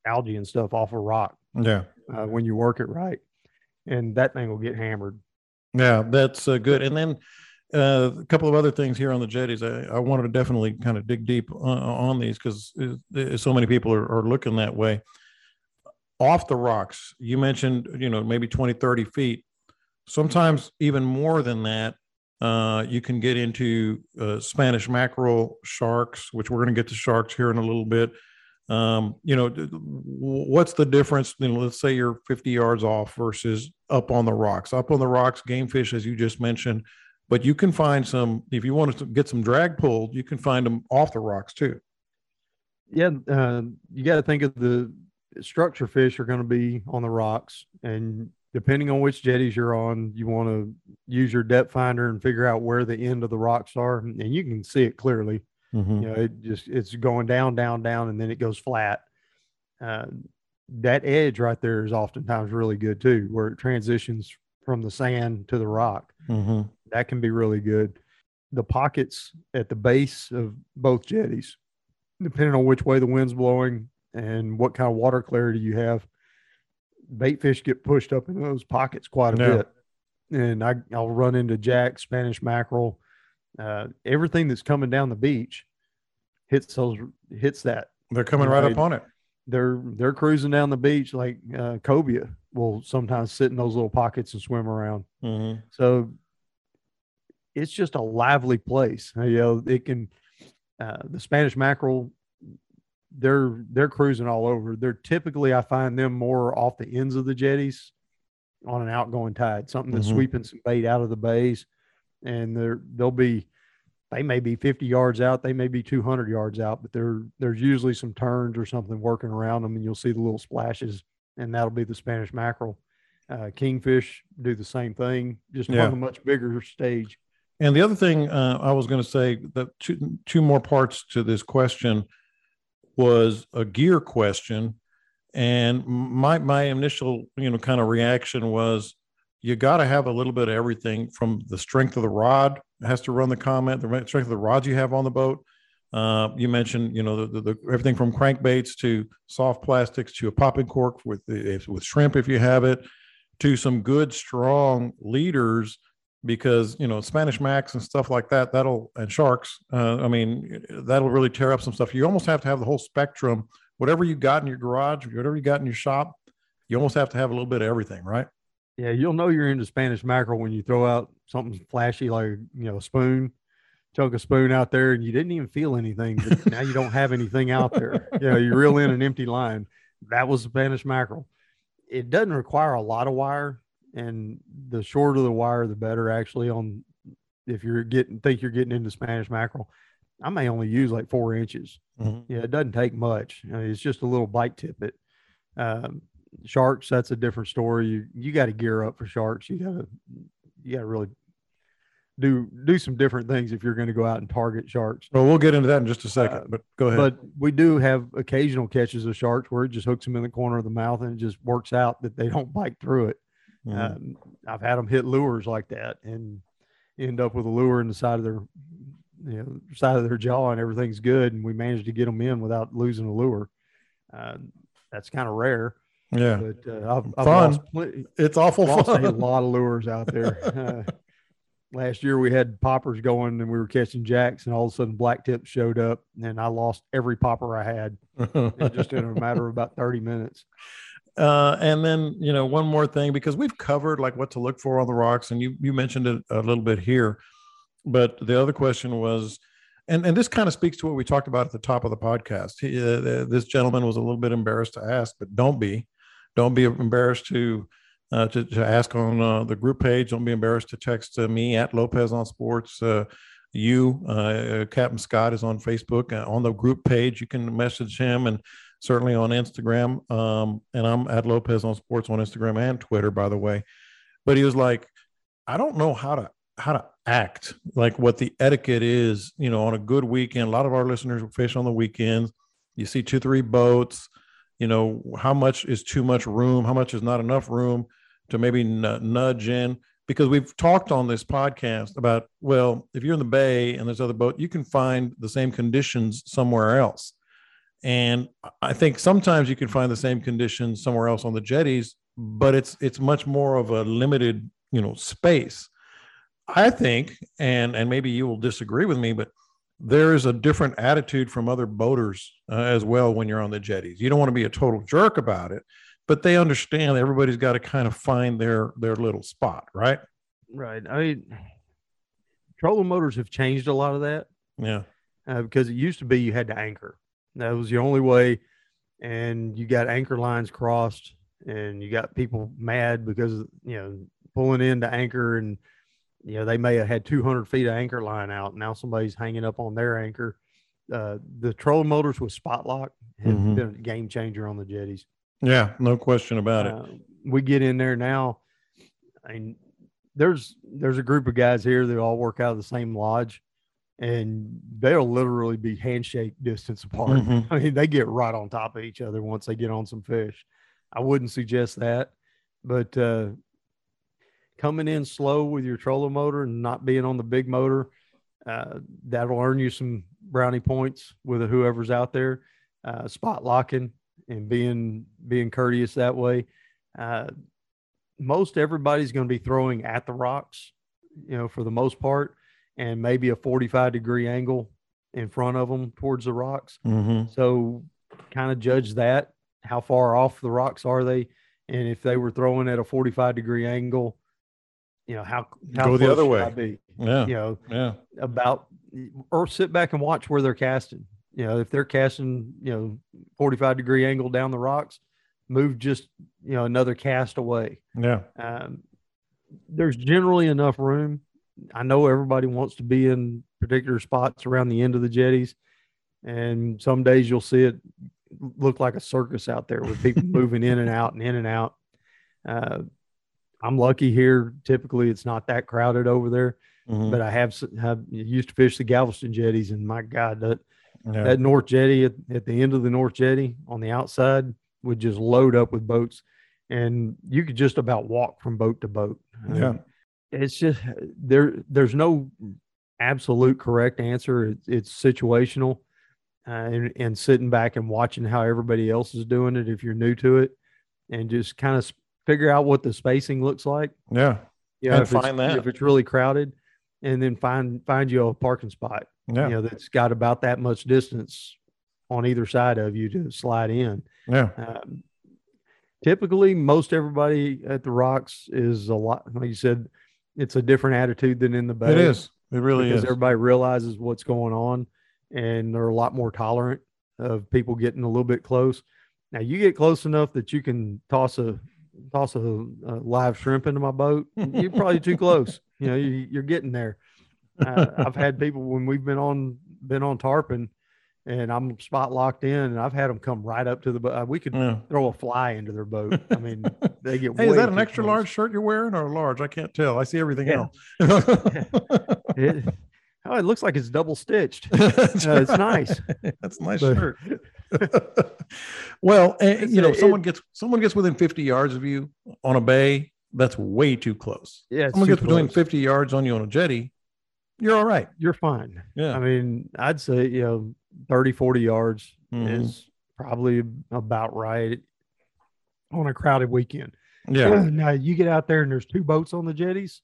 algae and stuff off a rock Yeah. uh, when you work it right, and that thing will get hammered. Yeah, that's uh, good. And then uh, a couple of other things here on the jetties. I, I wanted to definitely kind of dig deep on, on these because so many people are, are looking that way. Off the rocks, you mentioned, you know, maybe 20, 30 feet. Sometimes even more than that. Uh, you can get into uh, Spanish mackerel sharks, which we're going to get to sharks here in a little bit. Um, you know, what's the difference? You know, let's say you're 50 yards off versus up on the rocks. Up on the rocks, game fish, as you just mentioned, but you can find some if you want to get some drag pulled, you can find them off the rocks too. Yeah, uh, you got to think of the structure fish are going to be on the rocks, and depending on which jetties you're on, you want to use your depth finder and figure out where the end of the rocks are, and you can see it clearly. Mm-hmm. You know, it just it's going down, down, down, and then it goes flat. Uh, that edge right there is oftentimes really good too, where it transitions from the sand to the rock. Mm-hmm. That can be really good. The pockets at the base of both jetties, depending on which way the wind's blowing and what kind of water clarity you have, bait fish get pushed up in those pockets quite a Yeah. bit. And I, I'll run into jack, Spanish mackerel, uh, everything that's coming down the beach hits those hits that. They're coming right up on it. They're they're cruising down the beach like uh, cobia will sometimes sit in those little pockets and swim around. Mm-hmm. So it's just a lively place. Uh, You know, it can uh, the Spanish mackerel. They're they're cruising all over. They're typically I find them more off the ends of the jetties on an outgoing tide, something that's Mhm. sweeping some bait out of the bays, and they're they'll be they may be 50 yards out, they may be 200 yards out, but there there's usually some turns or something working around them, and you'll see the little splashes, and that'll be the Spanish mackerel. Uh, kingfish do the same thing, just Yeah. on a much bigger stage. And the other thing uh, I was going to say that two, two more parts to this question was a gear question, and my my initial you know kind of reaction was you got to have a little bit of everything from the strength of the rod has to run the comment the strength of the rods you have on the boat. Uh, you mentioned you know the, the, everything from crankbaits to soft plastics to a popping cork with with shrimp if you have it to some good strong leaders because you know Spanish Max and stuff like that that'll and sharks uh, I mean that'll really tear up some stuff. You almost have to have the whole spectrum. Whatever you got in your garage, whatever you got in your shop, you almost have to have a little bit of everything, right? Yeah, you'll know you're into Spanish mackerel when you throw out something flashy like you know a spoon, chunk a spoon out there, and you didn't even feel anything. But (laughs) now you don't have anything out there. You know, you reel in an empty line. That was Spanish mackerel. It doesn't require a lot of wire, and the shorter the wire, the better. Actually, on if you're getting think you're getting into Spanish mackerel, I may only use like four inches. Mhm. Yeah, it doesn't take much. I mean, it's just a little bite tippet. Um, sharks, that's a different story. You you got to gear up for sharks. You got to you got to really do do some different things if you're going to go out and target sharks. Well, we'll get into that in just a second, Uh, but go ahead. But we do have occasional catches of sharks where it just hooks them in the corner of the mouth and it just works out that they don't bite through it. Mhm. Um, I've had them hit lures like that and end up with a lure in the side of their, you know, side of their jaw and everything's good. And we managed to get them in without losing a lure. Uh, that's kind of rare, yeah, but uh, I've, I've Fun. plenty, it's awful lost a lot of lures out there. (laughs) Uh, last year we had poppers going and we were catching jacks and all of a sudden black tips showed up and I lost every popper I had in just in a matter of about 30 minutes. Uh, and then you know one more thing because we've covered like what to look for on the rocks, and you you mentioned it a little bit here, but the other question was, and and this kind of speaks to what we talked about at the top of the podcast. He, uh, this gentleman was a little bit embarrassed to ask, but don't be, don't be embarrassed to. Uh, to, to ask on uh, the group page. Don't be embarrassed to text uh, me at Lopez on Sports. Uh, you, uh, Captain Scott, is on Facebook. Uh, on the group page, you can message him and certainly on Instagram. Um, and I'm at Lopez on Sports on Instagram and Twitter, by the way. But he was like, I don't know how to how to act, like what the etiquette is. You know, on a good weekend, a lot of our listeners fish on the weekends. You see two, three boats. You know, how much is too much room? How much is not enough room? to maybe n- nudge in because we've talked on this podcast about well, if you're in the bay and there's other boat, you can find the same conditions somewhere else. And I think sometimes you can find the same conditions somewhere else on the jetties, but it's it's much more of a limited, you know, space. I think, and and maybe you will disagree with me, but there is a different attitude from other boaters uh, as well when you're on the jetties. You don't want to be a total jerk about it, but they understand everybody's got to kind of find their their little spot, right? Right. I mean, trolling motors have changed a lot of that. Yeah. Uh, because it used to be you had to anchor. That was the only way, and you got anchor lines crossed, and you got people mad because you know pulling in to anchor, and you know they may have had 200 feet of anchor line out. Now somebody's hanging up on their anchor. Uh, the trolling motors with spot lock have Mhm. been a game changer on the jetties. Yeah, no question about it. Uh, we get in there now. and there's there's a group of guys here that all work out of the same lodge, and they'll literally be handshake distance apart. Mhm. (laughs) I mean, they get right on top of each other once they get on some fish. I wouldn't suggest that, but uh, coming in slow with your trolling motor and not being on the big motor, uh, that'll earn you some brownie points with whoever's out there. Uh, spot locking and being being courteous that way. Uh, most everybody's going to be throwing at the rocks, you know, for the most part, and maybe a 45 degree angle in front of them towards the rocks. Mhm. So kind of judge that. How far off the rocks are they? And if they were throwing at a 45 degree angle, you know, how, how Go the other way. I be? Yeah. You know, Yeah. about or sit back and watch where they're casting. You know, if they're casting, you know, 45 degree angle down the rocks, move just, you know, another cast away. Yeah. Um, there's generally enough room. I know everybody wants to be in particular spots around the end of the jetties, and some days you'll see it look like a circus out there with people (laughs) moving in and out and in and out. Uh, I'm lucky here. Typically, it's not that crowded over there, Mhm. but I have have used to fish the Galveston jetties, and my God, that Yeah. that North Jetty at, at the end of the North Jetty on the outside would just load up with boats, and you could just about walk from boat to boat. Yeah. mean, it's just there. There's no absolute correct answer. It's, it's situational, uh, and and sitting back and watching how everybody else is doing it. If you're new to it, and just kind of figure out what the spacing looks like. Yeah. Yeah, And if it's- find that. if it's really crowded, and then find find you a parking spot Yeah. you know that's got about that much distance on either side of you to slide in Yeah. um, typically most everybody at the rocks is a lot like you said it's a different attitude than in the bay It is. It really because is. everybody realizes what's going on and they're a lot more tolerant of people getting a little bit close now you get close enough that you can toss a toss a, a live shrimp into my boat you're probably too (laughs) close you know you, you're getting there uh, I've had people when we've been on been on tarpon, and I'm spot locked in, and I've had them come right up to the boat. We could Yeah. throw a fly into their boat. I (laughs) mean, they get. Hey, is that an extra close. large shirt you're wearing or a large? I can't tell. I see everything Yeah. else. (laughs) (laughs) It, oh, it looks like it's double stitched. Uh, it's nice. That's a nice But- shirt. well, and, you know, a- someone it- gets someone gets within 50 yards of you on a bay. That's way too close. Yeah, someone gets between 50 yards on you on a jetty. You're all right. You're fine. Yeah. I mean, I'd say you know 30, 40 yards Mhm. is probably about right on a crowded weekend. Yeah. (clears throat) now you get out there and there's two boats on the jetties.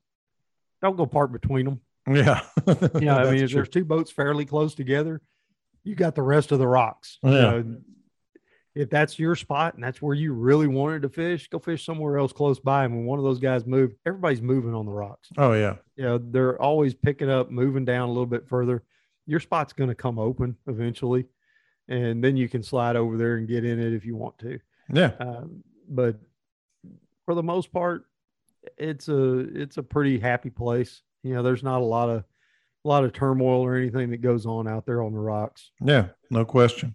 Don't go park between them. Yeah. you know, (laughs) I mean, if there's two boats fairly close together, you got the rest of the rocks. You Yeah. know, if that's your spot and that's where you really wanted to fish, go fish somewhere else close by. And when one of those guys move, everybody's moving on the rocks. Oh yeah. You know, they're always picking up, moving down a little bit further. Your spot's going to come open eventually, and then you can slide over there and get in it if you want to. Yeah. Um, but for the most part, it's a it's a pretty happy place. You know, there's not a lot of a lot of turmoil or anything that goes on out there on the rocks. Yeah. No question.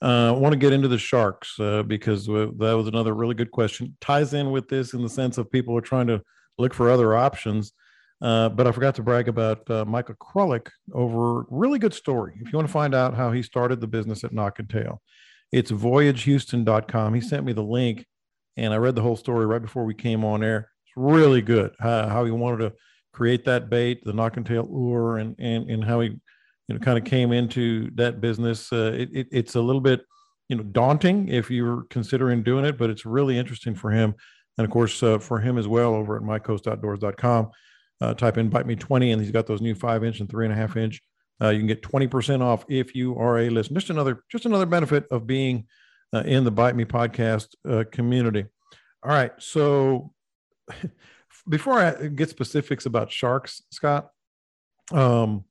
Uh, I want to get into the sharks uh, because that was another really good question. Ties in with this in the sense of people are trying to look for other options. Uh, but I forgot to brag about uh, Michael Krolick over really good story. If you want to find out how he started the business at Knock and Tail, it's voyagehouston.com. He sent me the link and I read the whole story right before we came on air. It's really good how he wanted to create that bait, the Knock and Tail lure, and, and, and how he you know kind of came into that business. Uh, it, it, it's a little bit you know daunting if you're considering doing it, but it's really interesting for him, and of course uh, for him as well over at mycoastoutdoors.com. Uh, type in bite me 20 and he's got those new five inch and three and a half inch uh, you can get 20% off if you are a listener just another just another benefit of being uh, in the bite me podcast uh, community all right so (laughs) before i get specifics about sharks scott um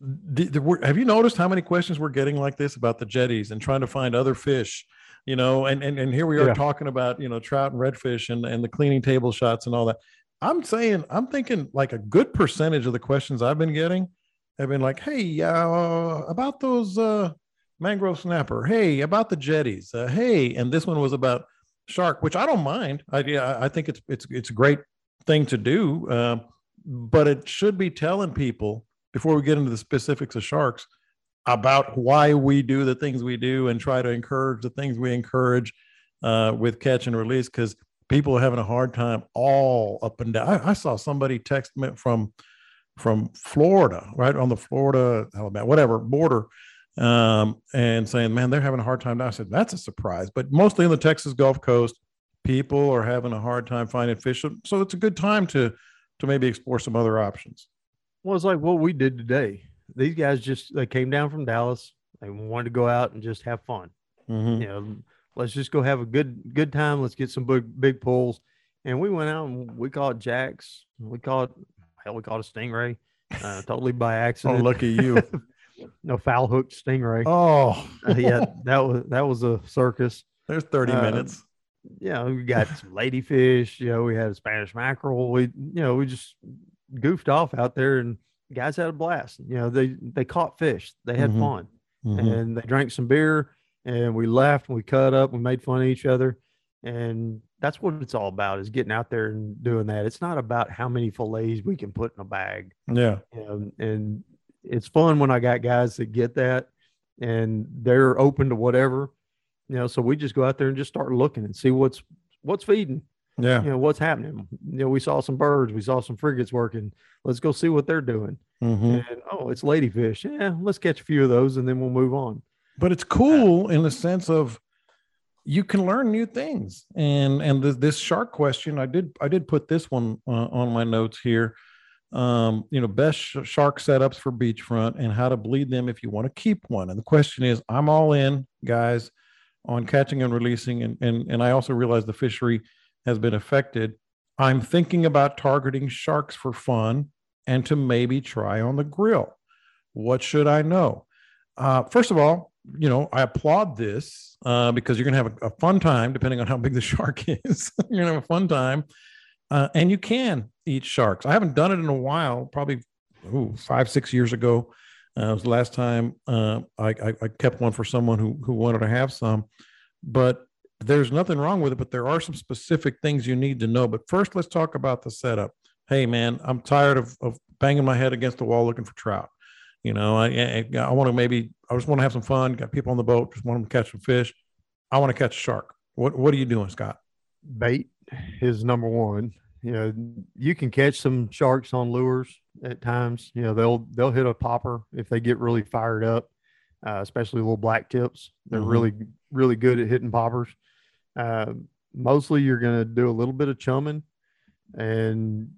the, the, have you noticed how many questions we're getting like this about the jetties and trying to find other fish you know? And and, and here we are yeah. talking about you know trout and redfish and, and the cleaning table shots and all that. I'm saying i'm thinking like a good percentage of the questions i've been getting have been like hey uh, about those uh, mangrove snapper. Hey about the jetties. Uh, hey and this one was about shark which i don't mind. I yeah, i think it's it's it's a great thing to do uh, but it should be telling people before we get into the specifics of sharks about why we do the things we do and try to encourage the things we encourage uh, with catch and release because people are having a hard time all up and down. I, I, saw somebody text me from from Florida, right on the Florida, Alabama, whatever border, um, and saying, "Man, they're having a hard time." Now I said, "That's a surprise," but mostly in the Texas Gulf Coast, people are having a hard time finding fish. So it's a good time to to maybe explore some other options. Well, it's like what we did today. These guys just they came down from Dallas. They wanted to go out and just have fun. Mm-hmm. You know, let's just go have a good good time. Let's get some big big pulls. And we went out and we caught jacks. We caught hell, we caught a stingray, uh, totally by (laughs) oh, accident. Oh, look at you! (laughs) no foul hooked stingray. Oh, uh, yeah, that was that was a circus. There's 30 uh, minutes. Yeah, we got some ladyfish. You know, we had a Spanish mackerel. We, you know, we just goofed off out there and guys had a blast. You know, they they caught fish. They had mm-hmm. fun. Mm-hmm. And they drank some beer and we laughed and we cut up, we made fun of each other. And that's what it's all about is getting out there and doing that. It's not about how many fillets we can put in a bag. Yeah. Know, and it's fun when I got guys that get that and they're open to whatever. You know, so we just go out there and just start looking and see what's what's feeding. Yeah. You know, what's happening. You know, we saw some birds, we saw some frigates working. Let's go see what they're doing. Mm-hmm. And oh, it's ladyfish. Yeah, let's catch a few of those and then we'll move on. But it's cool in the sense of you can learn new things. And and this, this shark question, I did I did put this one uh, on my notes here. Um, you know, best sh- shark setups for beachfront and how to bleed them if you want to keep one. And the question is, I'm all in, guys, on catching and releasing, and and and I also realize the fishery has been affected. I'm thinking about targeting sharks for fun and to maybe try on the grill. What should I know? Uh, first of all, you know, I applaud this uh, because you're going to have a, a, fun time, depending on how big the shark (laughs) is. you're going to have a fun time. Uh, and you can eat sharks. I haven't done it in a while, probably ooh, five, six years ago. Uh, was the last time uh, I, I, I, kept one for someone who, who wanted to have some. But there's nothing wrong with it, but there are some specific things you need to know. But first, let's talk about the setup. Hey, man, I'm tired of, of banging my head against the wall looking for trout. You know, I, I, I want to maybe, I just want to have some fun. Got people on the boat, just want them to catch some fish. I want to catch a shark. What, what are you doing, Scott? Bait is number one. You know, you can catch some sharks on lures at times. You know, they'll they'll hit a popper if they get really fired up, uh, especially little black tips. They're mm-hmm. really really good at hitting poppers. Uh, mostly, you're going to do a little bit of chumming and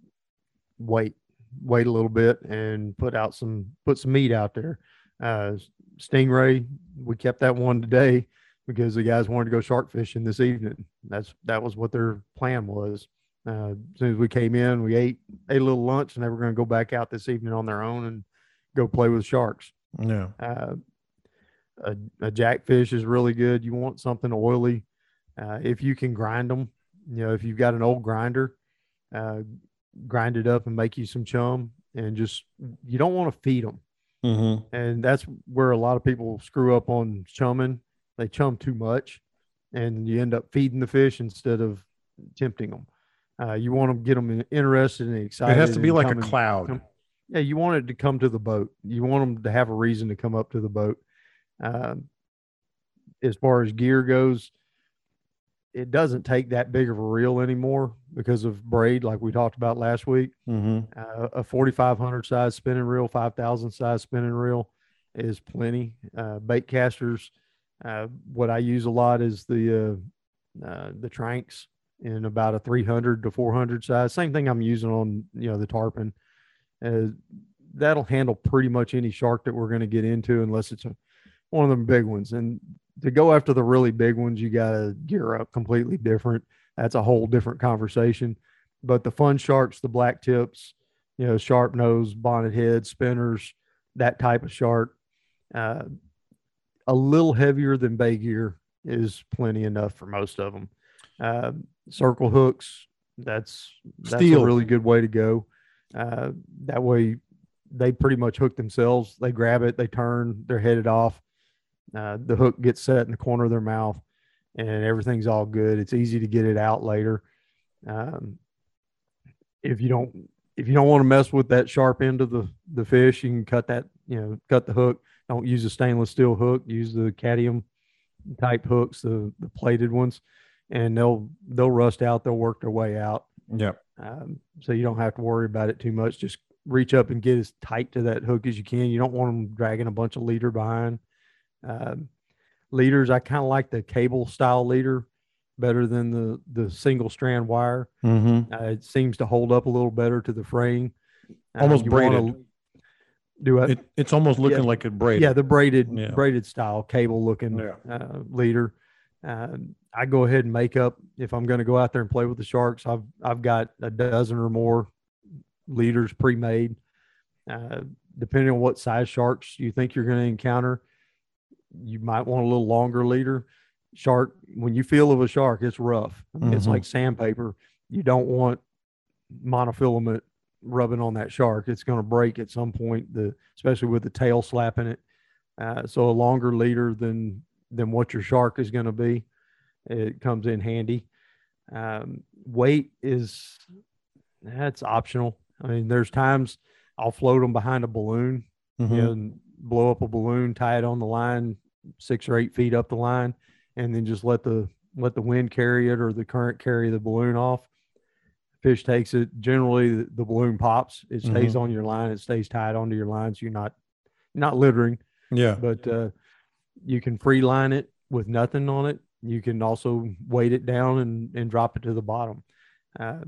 wait, wait a little bit, and put out some put some meat out there. Uh, stingray, we kept that one today. because the guys wanted to go shark fishing this evening. That's that was what their plan was. Uh, as soon as we came in, we ate ate a little lunch, and they were going to go back out this evening on their own and go play with sharks. Yeah. Uh, a, a jackfish is really good. You want something oily. Uh, if you can grind them, you know, if you've got an old grinder, uh, grind it up and make you some chum and just, you don't want to feed them. Mm-hmm. And that's where a lot of people screw up on chumming. They chum too much and you end up feeding the fish instead of tempting them. Uh, you want to get them interested and excited. It has to be like a cloud. come- yeah, you want it to come to the boat. You want them to have a reason to come up to the boat. Um, as far as gear goes, it doesn't take that big of a reel anymore because of braid, like we talked about last week. Mm-hmm. Uh, a 4,500 size spinning reel, 5,000 size spinning reel is plenty. Uh, bait casters, uh, what I use a lot is the uh, uh, the Tranx in about a 300 to 400 size. Same thing I'm using on you know the tarpon. Uh, that'll handle pretty much any shark that we're going to get into, unless it's a, one of them big ones. And to go after the really big ones, you got to gear up completely different. That's a whole different conversation. But the fun sharks, the black tips, you know, sharp nose, bonnet head, spinners, that type of shark, uh, a little heavier than bay gear is plenty enough for most of them. Uh, circle hooks, that's that's Steel. a really good way to go. Uh, that way, they pretty much hook themselves. They grab it, they turn, they're headed off. Uh, the hook gets set in the corner of their mouth, and everything's all good. It's easy to get it out later. Um, if you don't if you don't want to mess with that sharp end of the the fish, you can cut that you know cut the hook. Don't use a stainless steel hook. Use the cadmium type hooks, the the plated ones, and they'll they'll rust out. They'll work their way out. Yeah. Um, so you don't have to worry about it too much. Just reach up and get as tight to that hook as you can. You don't want them dragging a bunch of leader behind. Um, leaders, I kind of like the cable style leader better than the the single strand wire. Mm-hmm. Uh, it seems to hold up a little better to the frame. Uh, Almost you wanna braided. Do it. It, it's almost looking Yeah. like a braid. Yeah, the braided Yeah. braided style cable looking Yeah. uh, leader. Um, I go ahead and make up if I'm going to go out there and play with the sharks. I've I've got a dozen or more leaders pre-made. Uh, depending on what size sharks you think you're going to encounter, you might want a little longer leader. Shark, when you feel of a shark, it's rough. It's Mhm. like sandpaper. You don't want monofilament rubbing on that shark. It's going to break at some point. The especially with the tail slapping it. Uh, so a longer leader than than what your shark is going to be, it comes in handy. Um, weight is that's optional. I mean, there's times I'll float them behind a balloon, Mhm. and blow up a balloon, tie it on the line, six or eight feet up the line, and then just let the let the wind carry it or the current carry the balloon off. Fish takes it. Generally, the, the balloon pops. It stays on your line. It stays tied onto your line, so you're not not littering. Yeah. But uh, you can free line it with nothing on it. You can also weight it down and, and drop it to the bottom. Uh,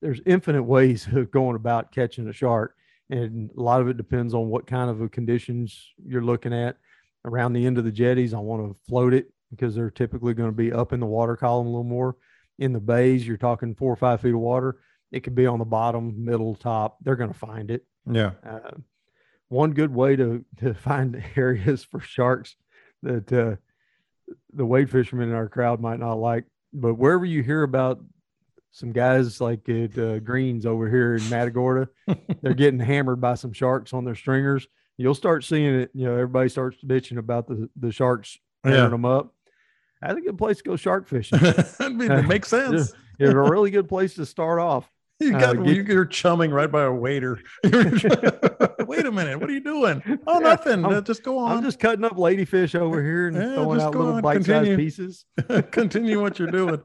there's infinite ways (laughs) of going about catching a shark, and a lot of it depends on what kind of a conditions you're looking at. Around the end of the jetties, I want to float it because they're typically going to be up in the water column a little more. In the bays, you're talking four or five feet of water. It could be on the bottom, middle, top. They're going to find it. Yeah. Uh, one good way to (laughs) to find (laughs) areas for sharks that uh, the wade fishermen in our crowd might not like, but wherever you hear about some guys like at uh, Greens over here in Matagorda, they're getting (laughs) hammered by some sharks on their stringers. You'll start seeing it. You know, everybody starts bitching about the the sharks tearing Yeah. them up. That's a good place to go shark fishing. I mean, it makes (laughs) sense. it's a really good place to start off. (laughs) You Uh, got get- you're chumming right by a waiter. Wait a minute, what are you doing? Oh, Yeah, nothing. I'm- Uh, just go on. I'm just cutting up ladyfish over here and Yeah, throwing out little on, bite-sized continue. pieces. continue what you're doing.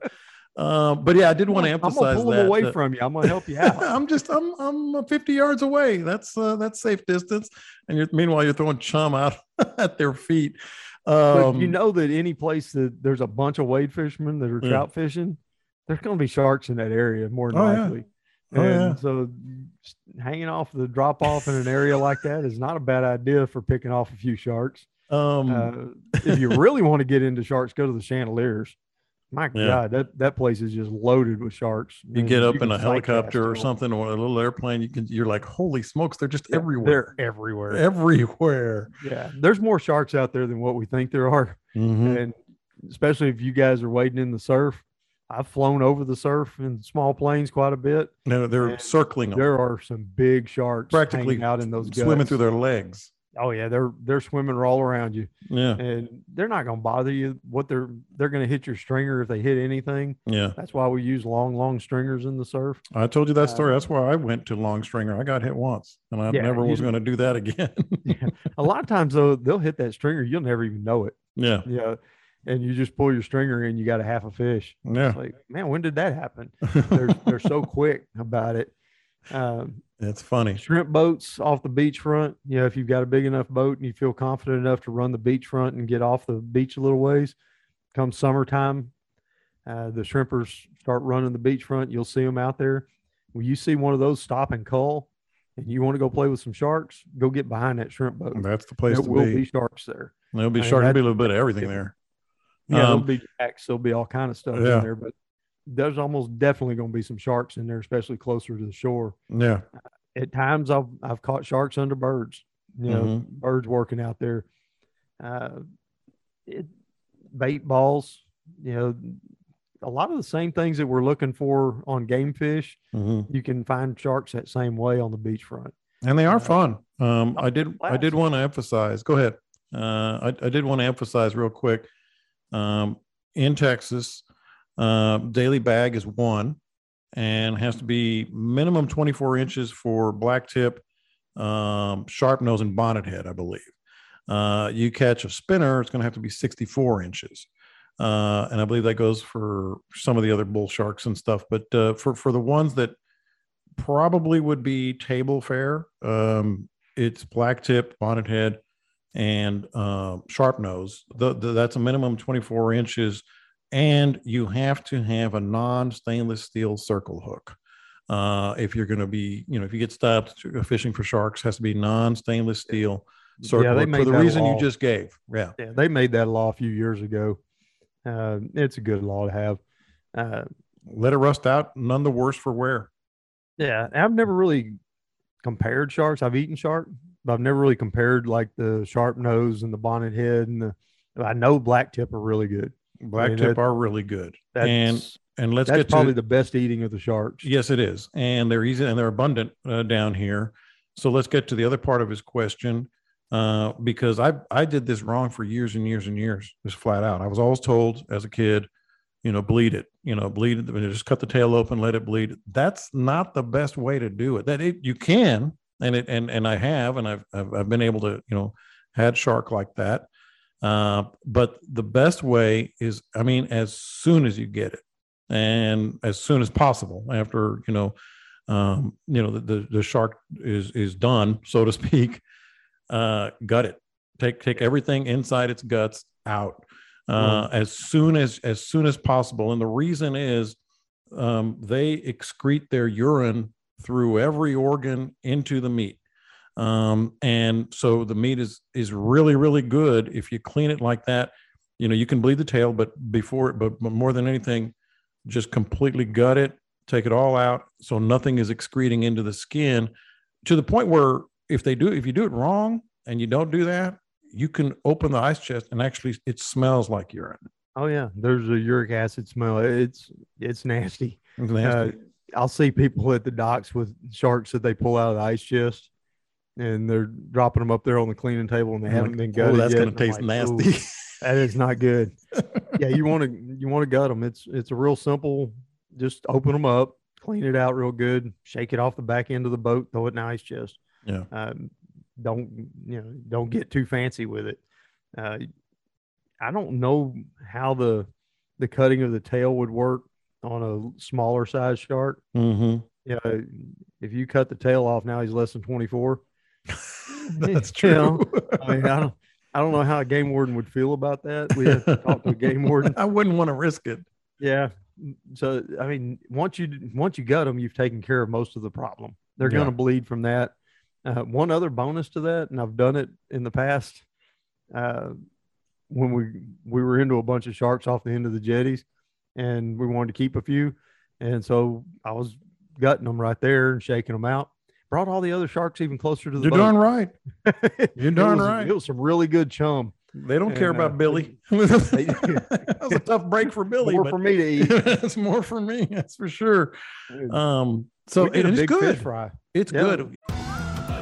Uh, but yeah, I did want to emphasize I'm gonna pull that. them away that- from you. I'm gonna help you out. (laughs) I'm just I'm I'm 50 yards away. That's uh, that's safe distance. And you're meanwhile you're throwing chum out (laughs) at their feet. but Um, you know that any place that there's a bunch of wade fishermen that are Yeah. trout fishing, there's gonna be sharks in that area more than Oh, yeah. likely. Oh, and yeah. so hanging off the drop off in an area like that is not a bad idea for picking off a few sharks. Um, Uh, if you really want to get into sharks, go to the Chandeleurs. My Yeah. God, that, that place is just loaded with sharks. you get up can in a helicopter or something or a little airplane, you can you're like, holy smokes, they're just everywhere. They're everywhere. everywhere. yeah, there's more sharks out there than what we think there are, Mhm. and especially if you guys are wading in the surf. I've flown over the surf in small planes quite a bit. No, they're circling them, There are some big sharks practically out in those swimming guts. through their legs. Oh yeah, they're they're swimming all around you, Yeah, and they're not going to bother you. What they're they're going to hit your stringer if they hit anything. yeah. That's why we use long, long stringers in the surf. I told you that story. That's why I went to long stringer. I got hit once, and I Yeah, never was going to do that again. (laughs) Yeah. A lot of times though, they'll hit that stringer, you'll never even know it. yeah, Yeah. And you just pull your stringer and you got a half a fish. yeah. It's like, man, when did that happen? (laughs) They're they're so quick about it. Um, It's funny. shrimp boats off the beachfront. You know, if you've got a big enough boat and you feel confident enough to run the beachfront and get off the beach a little ways, come summertime, uh, the shrimpers start running the beachfront. You'll see them out there. When you see one of those stop and cull, and you want to go play with some sharks, go get behind that shrimp boat. That's the place There to will be. be sharks there. There'll be I mean, shark. There'll be a little bit of everything there. Yeah, there'll Um, be jacks, there'll be all kind of stuff yeah. in there, but there's almost definitely going to be some sharks in there, especially closer to the shore. Yeah, At times, I've I've caught sharks under birds. You know, Mhm. birds working out there. Uh, it, bait balls. You know, a lot of the same things that we're looking for on game fish. Mhm. You can find sharks that same way on the beachfront. and they are Uh, fun. Um, I did. I did want to emphasize. Go ahead. Uh, I, I did want to emphasize real quick. Um, in Texas, uh, daily bag is one, and has to be minimum twenty four inches for black tip, um, sharp nose, and bonnet head. I believe. Uh, you catch a spinner, it's going to have to be sixty four inches. Uh, and I believe that goes for some of the other bull sharks and stuff. But uh, for for the ones that probably would be table fare. Um, it's black tip, bonnet head, and uh, sharp nose. The, the, that's a minimum 24 inches, and you have to have a non stainless steel circle hook. Uh, if you're going to be, you know, if you get stopped fishing for sharks, has to be non stainless steel circle Yeah, they hook for the reason you just gave. Yeah. Yeah, they made that law a few years ago. Uh, it's a good law to have. Uh, Let it rust out. None the worse for wear. Yeah, I've never really compared sharks. I've eaten shark, but I've never really compared like the sharp nose and the bonnet head and the. I know black tip are really good. Black mean, tip that- are really good. That's and and let's that's get to probably the best eating of the sharks. Yes, it is, and they're easy and they're abundant uh, down here. So let's get to the other part of his question, uh, because I I did this wrong for years and years and years, just flat out. I was always told as a kid, you know, bleed it, you know, bleed it, just cut the tail open, let it bleed. That's not the best way to do it. That it you can, and it and and I have, and I've I've, I've been able to, you know, had shark like that. Uh, but the best way is, I mean, as soon as you get it and as soon as possible after you know um you know the, the the shark is is done so to (laughs) speak uh gut it. Take take everything inside its guts out. Uh as soon as as soon as possible. And the reason is um they excrete their urine through every organ into the meat um and so the meat is is really really good if you clean it like that you know you can bleed the tail but before but, but more than anything just completely gut it, take it all out, so nothing is excreting into the skin, to the point where if they do, if you do it wrong and you don't do that, you can open the ice chest and actually it smells like urine. Oh yeah, there's a uric acid smell. It's it's nasty. It's nasty. Uh, I'll see people at the docks with sharks that they pull out of the ice chest, and they're dropping them up there on the cleaning table, and they I'm haven't like, been "Oh, gutted that's yet." gonna And taste like, nasty. That is not good. (laughs) yeah, you want to you want to gut them. It's it's a real simple. Just open them up, clean it out real good, shake it off the back end of the boat, throw it in the ice chest. Yeah. Um, don't you know? Don't get too fancy with it. Uh, I don't know how the the cutting of the tail would work on a smaller size shark. Mm-hmm. Yeah, if you cut the tail off now, he's less than twenty four. (laughs) That's You know, true. I mean, I don't, I don't know how a game warden would feel about that. We have to talk to a game warden. (laughs) I wouldn't want to risk it. Yeah. So I mean, once you once you gut them, you've taken care of most of the problem. They're Yeah. going to bleed from that. Uh, one other bonus to that, and I've done it in the past. uh, when we we were into a bunch of sharks off the end of the jetties, and we wanted to keep a few, and so I was gutting them right there and shaking them out. Brought all the other sharks even closer to the You're boat. darn right. (laughs) You're It darn was- right. It was some really good chum. They don't care about uh, Billy. (laughs) (laughs) that was a tough break for Billy. More but for me to eat. it's more for me. That's for sure. Um, so and a it's good. It's Yeah. good.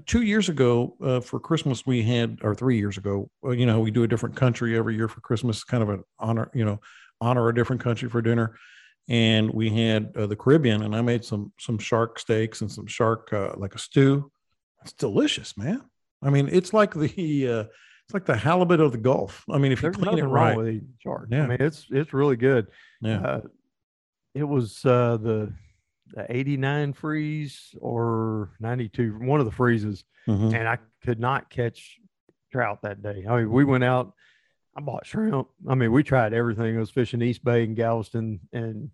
Two years ago uh, for Christmas we had, or three years ago, you know, we do a different country every year for Christmas, kind of an honor, you know, honor a different country for dinner. And we had uh, the Caribbean, and I made some some shark steaks and some shark uh, like a stew. It's delicious, man. I mean, it's like the (laughs) uh, it's like the halibut of the Gulf. I mean, if There's you clean it right, with shark. Yeah. I mean, it's it's really good. yeah. Uh, it was uh, the 89 freeze or 92, one of the freezes, Mhm. and I could not catch trout that day. I mean, we went out. I bought shrimp. I mean, we tried everything. I was fishing East Bay and Galveston, and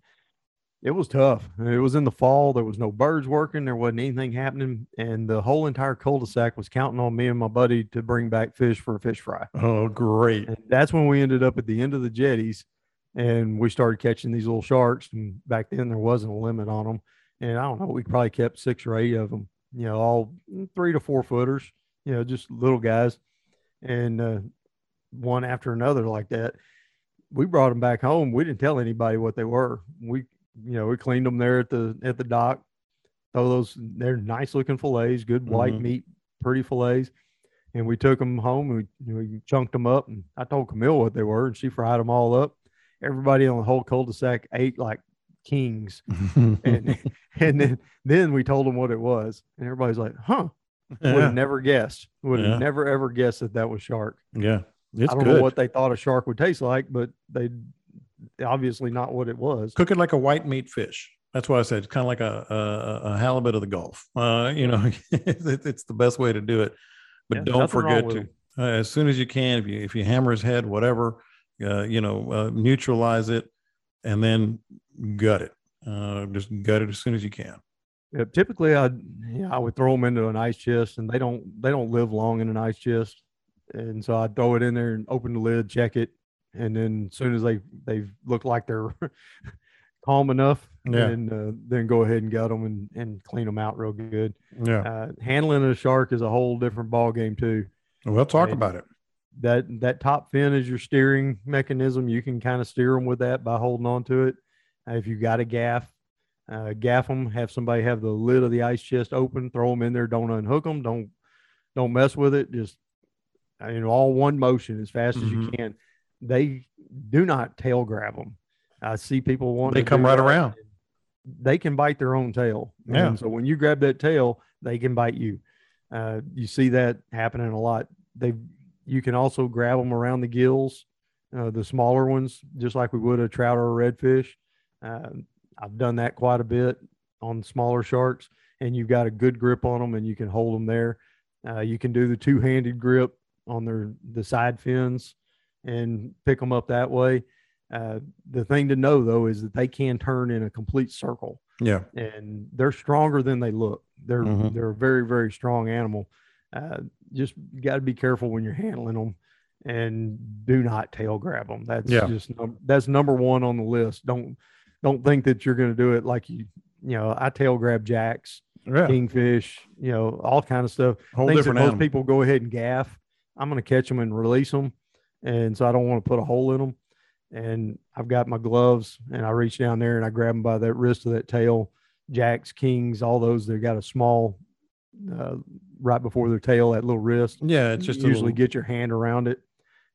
it was tough. It was in the fall. There was no birds working. There wasn't anything happening, and the whole entire cul-de-sac was counting on me and my buddy to bring back fish for a fish fry. Oh, great. And that's when we ended up at the end of the jetties and we started catching these little sharks. And back then there wasn't a limit on them. And I don't know, we probably kept six or eight of them, you know, all three to four footers, you know, just little guys. And uh, one after another like that. We brought them back home. We didn't tell anybody what they were. We, you know, we cleaned them there at the at the dock. Throw those, they're nice looking fillets, good white Mhm. meat, pretty fillets and we took them home and we, we chunked them up and i told camille what they were and she fried them all up everybody on the whole cul-de-sac ate like kings (laughs) and and then then we told them what it was and everybody's like huh would have never guessed would have Yeah. never ever guessed that that was shark yeah, it's i don't good. know what they thought a shark would taste like but they obviously not what it was cook it like a white meat fish. That's why I said it's kind of like a, a, a halibut of the Gulf. Uh, you know, (laughs) it's the best way to do it. But Yeah, don't forget to uh, as soon as you can, if you if you hammer his head, whatever, uh, you know, uh, neutralize it, and then gut it. Uh, just gut it as soon as you can. Yeah, typically I yeah, I would throw them into an ice chest and they don't they don't live long in an ice chest. And so I'd throw it in there and open the lid, check it, and then as soon as they they look like they're (laughs) calm enough, Yeah. and uh, then go ahead and gut them and, and clean them out real good. Yeah, Uh, handling a shark is a whole different ball game too. we'll talk and- about it. That that top fin is your steering mechanism. You can kind of steer them with that by holding on to it. Uh, if you got a gaff, uh, gaff them. Have somebody have the lid of the ice chest open. Throw them in there. Don't unhook them. Don't don't mess with it. Just uh, you know, all one motion as fast as you Mhm. can. They do not tail grab them. I see people want. They come right around. They can bite their own tail. Yeah. And so when you grab that tail, they can bite you. Uh, you see that happening a lot. They you can also grab them around the gills, uh, the smaller ones, just like we would a trout or a redfish. Uh, I've done that quite a bit on smaller sharks, and you've got a good grip on them, and you can hold them there. Uh, you can do the two-handed grip on their the side fins and pick them up that way. Uh, the thing to know though is that they can turn in a complete circle Yeah, and they're stronger than they look. They're Mhm. they're a very very strong animal. Uh, just got to be careful when you're handling them, and do not tail grab them. That's Yeah. just num- that's number one on the list. Don't don't think that you're going to do it like you you know. I tail grab jacks, yeah. kingfish, you know, all kind of stuff. Whole Things that most animal. people go ahead and gaff. I'm going to catch them and release them, and so I don't want to put a hole in them. And I've got my gloves, and I reach down there and I grab them by that wrist of that tail. Jacks, kings, all those. They've got a small, uh, right before their tail, that little wrist. Yeah, it's just usually little- get your hand around it.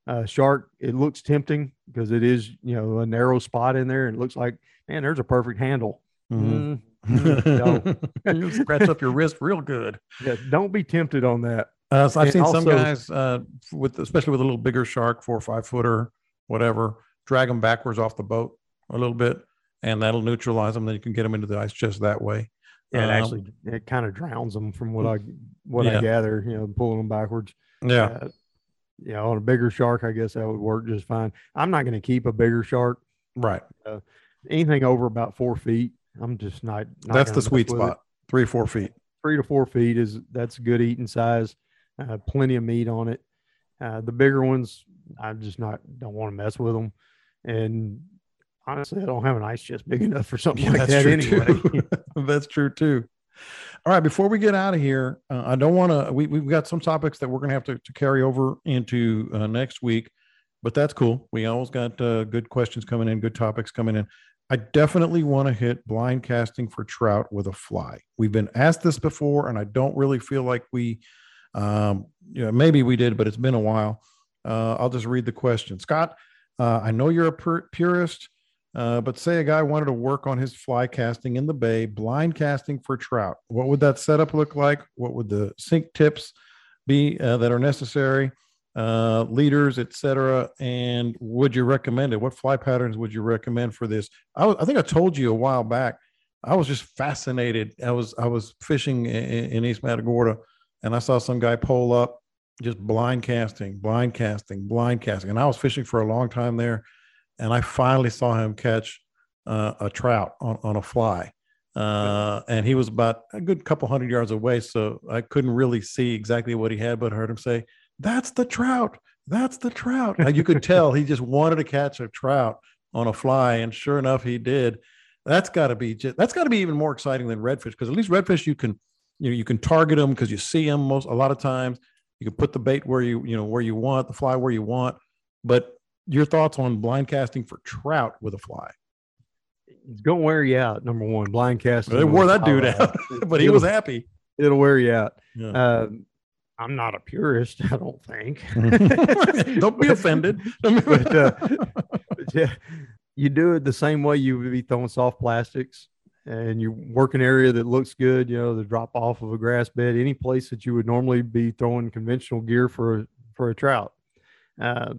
Uh, shark, it looks tempting because it is, you know, a narrow spot in there, and it looks like, man, there's a perfect handle. Mhm. Mm, mm, (laughs) no. you scratch up your wrist real good. Yeah, don't be tempted on that. Uh, so I've And seen some guys uh, with, especially with a little bigger shark, four or five footer, whatever, drag them backwards off the boat a little bit, and that'll neutralize them. Then you can get them into the ice just that way. Yeah, it Um, actually it kind of drowns them from what I what Yeah. I gather. You know, pulling them backwards. Yeah. Uh, know, on a bigger shark, I guess that would work just fine. I'm not going to keep a bigger shark. Right. Uh, anything over about four feet, I'm just not. not That's the sweet with it. spot. Three or four feet. Three to four feet is that's a good eating size. Uh, plenty of meat on it. Uh, the bigger ones, I just not don't want to mess with them. And honestly, I don't have an ice chest big enough for something Yeah, like that anyway. (laughs) that's true too. All right, before we get out of here, uh, I don't want to. We we've got some topics that we're going to have to to carry over into uh, next week, but that's cool. We always got uh, good questions coming in, good topics coming in. I definitely want to hit blind casting for trout with a fly. We've been asked this before, and I don't really feel like we, um, you know, maybe we did, but it's been a while. Uh, I'll just read the question. Scott, uh, I know you're a pur- purist. Uh, but say a guy wanted to work on his fly casting in the bay, blind casting for trout. What would that setup look like? What would the sink tips be uh, that are necessary? Uh, leaders, etc. And would you recommend it? What fly patterns would you recommend for this? I, think I told you a while back. I was just fascinated. I was I was fishing in, in East Matagorda, and I saw some guy pull up, just blind casting, blind casting, blind casting, and I was fishing for a long time there and I finally saw him catch uh, a trout on, on a fly. Uh, and he was about a good couple hundred yards away, so I couldn't really see exactly what he had, but I heard him say, "That's the trout. That's the trout." Now, you could (laughs) tell he just wanted to catch a trout on a fly, and sure enough, he did. That's got to be just, that's got to be even more exciting than redfish because at least redfish you can you know you can target them because you see them most a lot of times. You can put the bait where you you know where you want, the fly where you want, but your thoughts on blind casting for trout with a fly? It's gonna wear you out. Number one, blind casting. They wore that dude Uh, out, (laughs) but he was happy. It'll wear you out. Yeah. Um, I'm not a purist. I don't think. (laughs) Don't be offended. (laughs) but, uh, but yeah, you do it the same way you would be throwing soft plastics, and you work an area that looks good. You know, the drop off of a grass bed, any place that you would normally be throwing conventional gear for a- for a trout. Uh,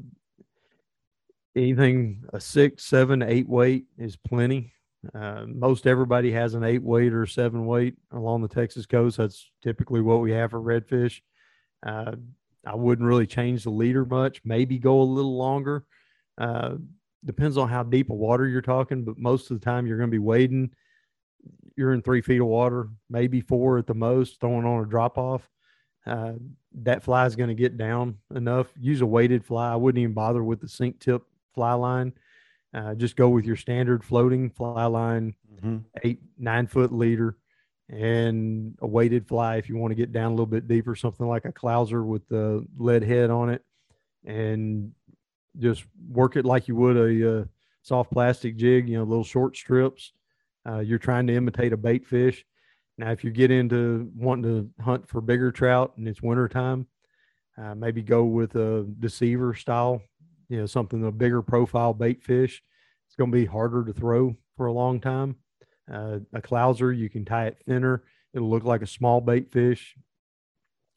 anything a six, seven, eight weight is plenty. Uh, most everybody has an eight weight or seven weight along the Texas coast. That's typically what we have for redfish. Uh, I wouldn't really change the leader much. Maybe go a little longer. Uh, depends on how deep of water you're talking, but most of the time you're going to be wading. You're in three feet of water, maybe four at the most, throwing on a drop off. Uh, that fly is going to get down enough. Use a weighted fly. I wouldn't even bother with the sink tip fly line. Uh, just go with your standard floating fly line, eight, nine foot leader, and a weighted fly if you want to get down a little bit deeper, something like a clouser with the lead head on it, and just work it like you would a, uh soft plastic jig, you know, little short strips. Uh, you're trying to imitate a bait fish. Now, if you get into wanting to hunt for bigger trout and it's winter time, uh, maybe go with a deceiver style, you know, something a bigger profile bait fish. It's going to be harder to throw for a long time. Uh, a clouser, you can tie it thinner. It'll look like a small bait fish,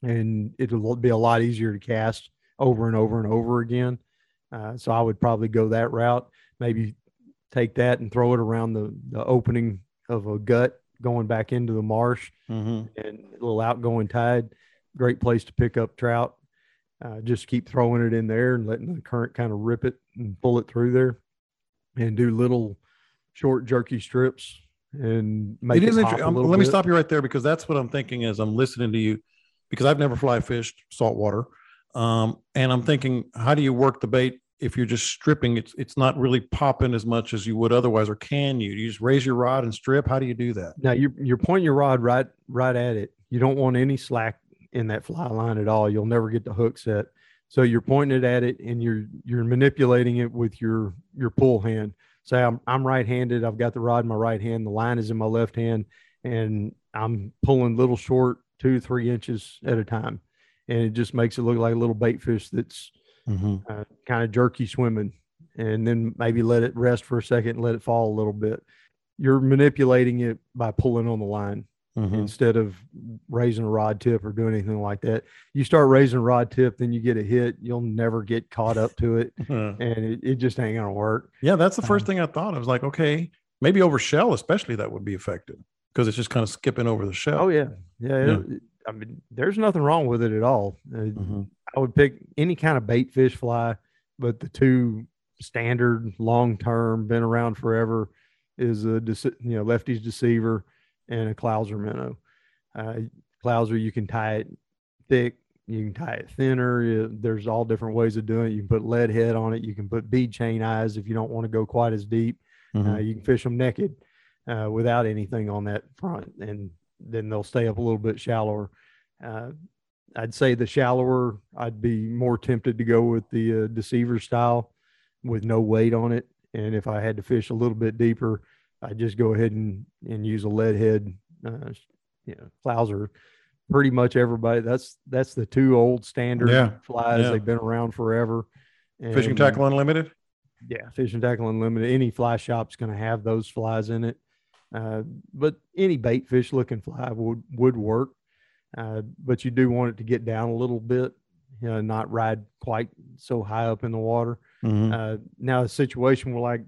and it'll be a lot easier to cast over and over and over again. Uh, so I would probably go that route. Maybe take that and throw it around the, the opening of a gut going back into the marsh Mm-hmm. and a little outgoing tide. Great place to pick up trout. Uh, just keep throwing it in there and letting the current kind of rip it and pull it through there, and do little short jerky strips and make it it, is pop interesting. a Um, let me stop you right there because that's what I'm thinking as I'm listening to you, because I've never fly fished saltwater, um, and I'm thinking, how do you work the bait if you're just stripping? It's it's not really popping as much as you would otherwise, or can you? Do you just raise your rod and strip? How do you do that? Now you're you're pointing your rod right right at it. You don't want any slack in that fly line at all. You'll never get the hook set. So you're pointing it at it and you're you're manipulating it with your your pull hand. Say I'm I'm right-handed. I've got the rod in my right hand. The line is in my left hand, and I'm pulling little short two three inches at a time, and it just makes it look like a little bait fish that's uh, kind of jerky swimming, and then maybe let it rest for a second and let it fall a little bit. You're manipulating it by pulling on the line. Mm-hmm. instead of raising a rod tip or doing anything like that. You start raising a rod tip, then you get a hit, you'll never get caught up to it, (laughs) and it, it just ain't gonna work. Yeah, that's the first Um, thing I thought. I was like, okay, maybe over shell, especially that would be effective because it's just kind of skipping over the shell. Oh yeah, yeah. Yeah. it- I mean, there's nothing wrong with it at all. Uh, Mhm. I would pick any kind of bait fish fly, but the two standard, long term, been around forever, is a you know lefty's deceiver and a clouser minnow. Uh, clouser you can tie it thick, you can tie it thinner. there's all different ways of doing it. You can put lead head on it. You can put bead chain eyes if you don't want to go quite as deep. Uh, Mhm. you can fish them naked uh, without anything on that front, and then they'll stay up a little bit shallower. Uh, I'd say the shallower, I'd be more tempted to go with the uh, deceiver style with no weight on it. And if I had to fish a little bit deeper, I'd just go ahead and, and use a lead head, uh, you know, clouser. Pretty much everybody. That's that's the two old standard Yeah, flies. yeah. They've been around forever. Fishing tackle unlimited. yeah, fishing tackle unlimited. Any fly shop's going to have those flies in it, uh, but any bait fish looking fly would would work. Uh, but you do want it to get down a little bit, you know, not ride quite so high up in the water. Mhm. Uh, now, a situation where like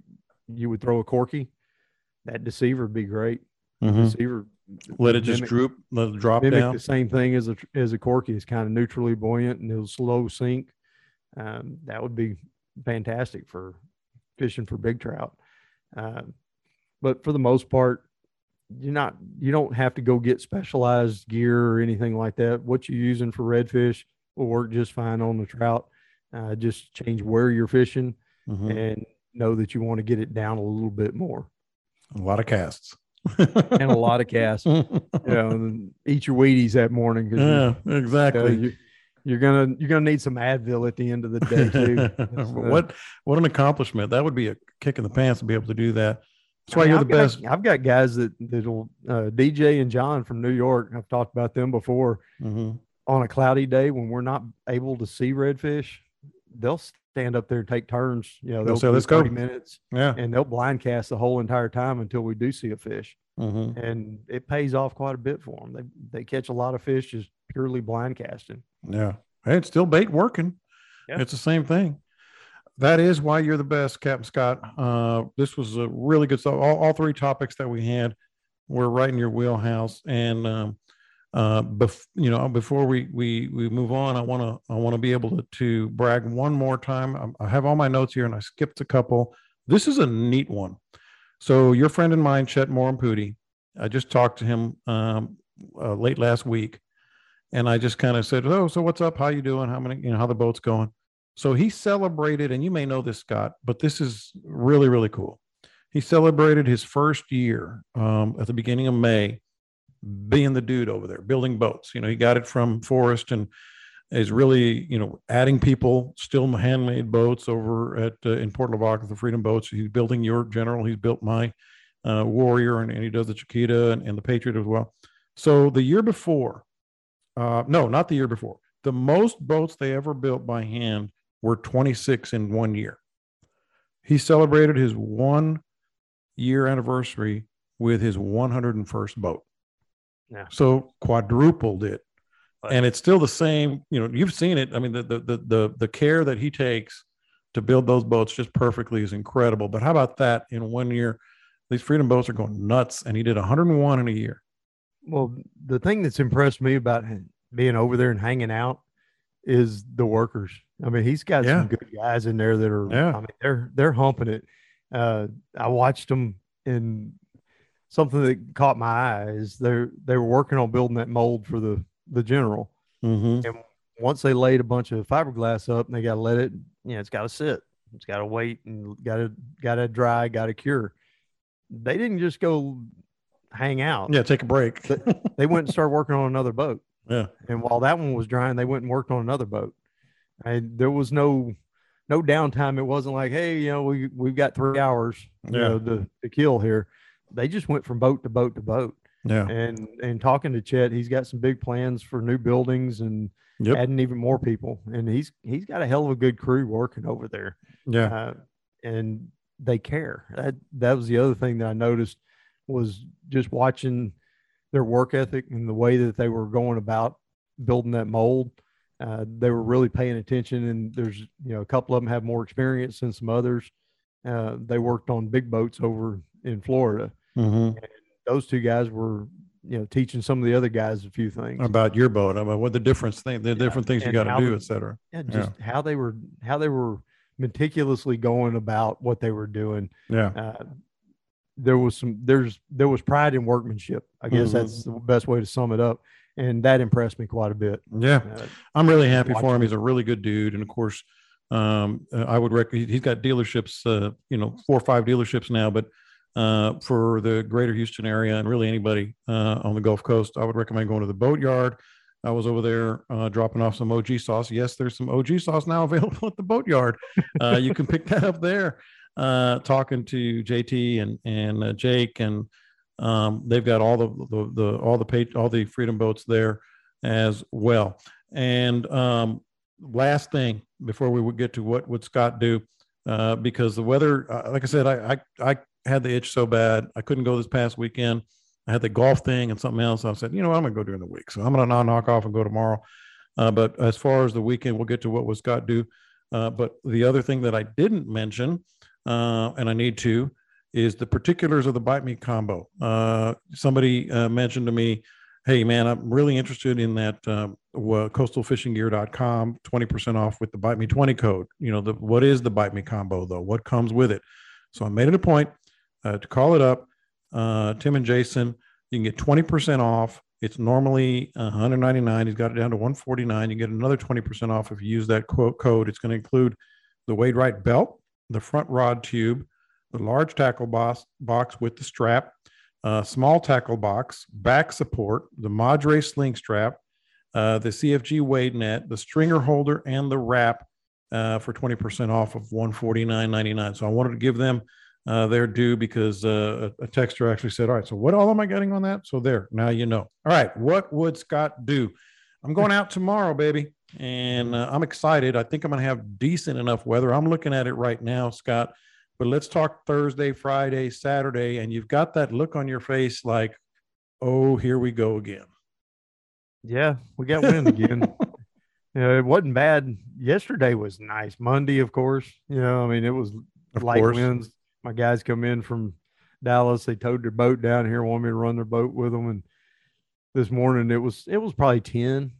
you would throw a corky, that deceiver would be great. Mhm. Deceiver, Let it just droop, let it drop mimic down. the same thing as a as a corky. It's kind of neutrally buoyant and it'll slow sink. Um, that would be fantastic for fishing for big trout. Uh, but for the most part, you're not you don't have to go get specialized gear or anything like that. What you're using for redfish will work just fine on the trout. Uh, just change where you're fishing Mhm. and know that you want to get it down a little bit more A lot of casts. and a lot of casts. (laughs) you know, eat your Wheaties that morning. Yeah, you exactly. you, you're gonna you're gonna need some Advil at the end of the day too. (laughs) Uh, what what an accomplishment! That would be a kick in the pants to be able to do that. That's I why mean, you're I've the got- best. I've got guys that that'll uh, DJ and John from New York. I've talked about them before. Mhm. On a cloudy day when we're not able to see redfish, they'll stand up there and take turns. You know, They'll say, "Let's go." 30 minutes. Yeah. and they'll blind cast the whole entire time until we do see a fish. Mhm. And it pays off quite a bit for them. They they catch a lot of fish just purely blind casting. Yeah. Hey, it's still bait working. Yeah. It's the same thing. That is why you're the best, Captain Scott. Uh, this was a really good stuff. All, all three topics that we had were right in your wheelhouse. And um, uh, bef- you know, before we we we move on, I want to I want to be able to, to brag one more time. I, I have all my notes here, and I skipped a couple. This is a neat one. So your friend and mine, Chet Morampudi, I just talked to him um, uh, late last week, and I just kind of said, "Oh, so what's up? How you doing? How many? You know, how the boat's going?" So he celebrated, and you may know this, Scott, but this is really really cool. He celebrated his first year um, at the beginning of May, being the dude over there building boats. You know, he got it from Forrest and is really you know adding people, still handmade boats over at uh, in Port Lavaca, the Freedom Boats. He's building your General. He's built my uh, Warrior, and, and he does the Chiquita and, and the Patriot as well. So the year before, uh, no, not the year before. The most boats they ever built by hand were 26 in one year. He celebrated his one year anniversary with his 101st boat. Yeah. So quadrupled it. And it's still the same, you know, you've seen it. I mean, the the the the, the care that he takes to build those boats just perfectly is incredible. But how about that in one year? These freedom boats are going nuts, and he did 101 in a year. Well, the thing that's impressed me about him being over there and hanging out is the workers. I mean, he's got Yeah. some good guys in there that are. Yeah. I mean, they're they're humping it. Uh, I watched them, and something that caught my eye is they're they were working on building that mold for the the general. Mm-hmm. And once they laid a bunch of fiberglass up, and they got to let it. You know, it's got to sit. It's got to wait and got to got to dry. Got to cure. They didn't just go hang out Yeah, take a break. they went and started working on another boat. yeah. And while that one was drying, they went and worked on another boat. And there was no no downtime. It wasn't like, hey, you know, we we've got three hours, you know, to, to kill here. They just went from boat to boat to boat. Yeah. And and talking to Chet, he's got some big plans for new buildings and Yep. adding even more people. And he's he's got a hell of a good crew working over there Yeah. uh, and they care. That that was the other thing that I noticed was just watching their work ethic and the way that they were going about building that mold. Uh, they were really paying attention, and there's you know a couple of them have more experience than some others. Uh, they worked on big boats over in Florida. Mhm. And those two guys were you know teaching some of the other guys a few things About your boat, about what the difference thing, the different things you got to do, et cetera. Yeah, just how they were how they were meticulously going about what they were doing. Yeah. Uh, there was some there's there was pride in workmanship. I guess Mhm. that's the best way to sum it up. And that impressed me quite a bit. Yeah, Uh, I'm really happy for him. He's a really good dude, and of course, um, uh, I would recommend. He's got dealerships, uh, you know, four or five dealerships now, but uh, for the greater Houston area and really anybody uh, on the Gulf Coast, I would recommend going to the Boatyard. I was over there uh, dropping off some OG sauce. Yes, there's some OG sauce now (laughs) available at the Boatyard. Uh, you can pick that up there. Uh, talking to JT and and uh, Jake and um, they've got all the, the the all the page all the freedom boats there as well. And um, last thing before we would get to what would Scott do, uh, because the weather, uh, like I said, I, I I had the itch so bad I couldn't go this past weekend. I had the golf thing and something else. I said, you know, I'm gonna go during the week, so I'm gonna not knock off and go tomorrow. Uh, but as far as the weekend, we'll get to what was Scott do. Uh, but the other thing that I didn't mention, uh, and I need to, is the particulars of the bite me combo. Uh, somebody uh, mentioned to me, hey man, I'm really interested in that um, coastalfishinggear.com 20% off with the bite me 20 code. You know, the, what is the bite me combo though? What comes with it? So I made it a point uh, to call it up. Uh, Tim and Jason, you can get 20% off. It's normally 199. He's got it down to 149. You get another 20% off if you use that quote code. It's going to include the Wade Wright belt, the front rod tube, the large tackle box, box with the strap, uh, small tackle box, back support, the Madre sling strap, uh, the CFG wade net, the stringer holder, and the wrap uh, for 20% off of 149.99. So I wanted to give them uh, their due because uh, a, a texter actually said, All right, so what all am I getting on that? So there, now you know. All right, what would Scott do? I'm going out tomorrow, baby, and uh, I'm excited. I think I'm going to have decent enough weather. I'm looking at it right now, Scott. But let's talk Thursday, Friday, Saturday, and you've got that look on your face like, oh, here we go again. Yeah, we got wind again. (laughs) you know, it wasn't bad. Yesterday was nice. Monday, of course. You know, I mean, it was Of light course. winds. My guys come in from Dallas. They towed their boat down here, wanted me to run their boat with them. And this morning it was it was probably 10,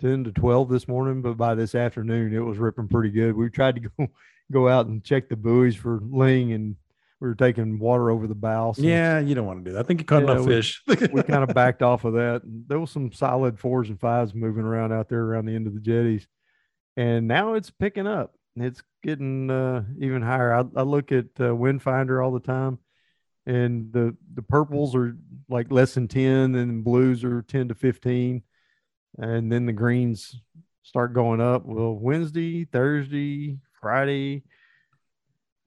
10 to 12 this morning, but by this afternoon it was ripping pretty good. We tried to (laughs) go go out and check the buoys for ling and we were taking water over the bow. so- Yeah, you don't want to do that. I think you caught Yeah, enough we- fish. (laughs) we (laughs) kind of backed off of that. And There was some solid fours and fives moving around out there around the end of the jetties, and now it's picking up. It's getting uh, even higher. I, I look at uh, Windfinder all the time, and the the purples are like less than ten, and blues are ten to fifteen, and then the greens start going up. Well, Wednesday, Thursday, Friday.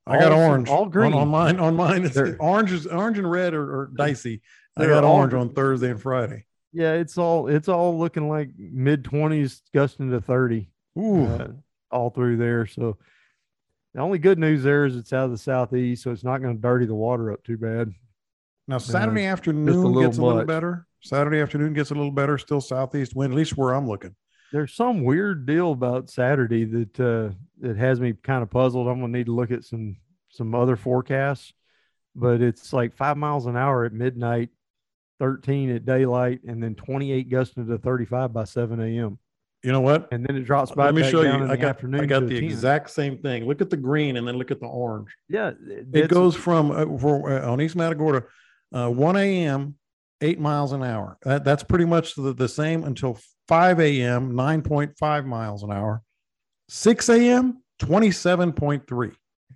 I got orange all green on, mine. On mine, it's orange is orange and red are, are dicey. I They're got orange on Thursday and Friday. Yeah, it's all it's all looking like mid twenties, gusting to thirty. Ooh. uh, all through there. So the only good news there is it's out of the southeast, so it's not going to dirty the water up too bad. Now Saturday a afternoon little gets a little much. better. Saturday afternoon gets a little better. Still southeast wind, at least where I'm looking. There's some weird deal about Saturday that uh, that has me kind of puzzled. I'm gonna need to look at some some other forecasts, but it's like five miles an hour at midnight, 13 at daylight, and then 28 gusting to 35 by 7 a.m. You know what? And then it drops back, Let me show you. I the got afternoon. I got the exact same thing. Look at the green and then look at the orange. Yeah, It goes from uh, for, uh, on East Matagorda, uh, 1 a.m. eight miles an hour. That, that's pretty much the, the same until 5 a.m. 9.5 miles an hour. 6 a.m. 27.3.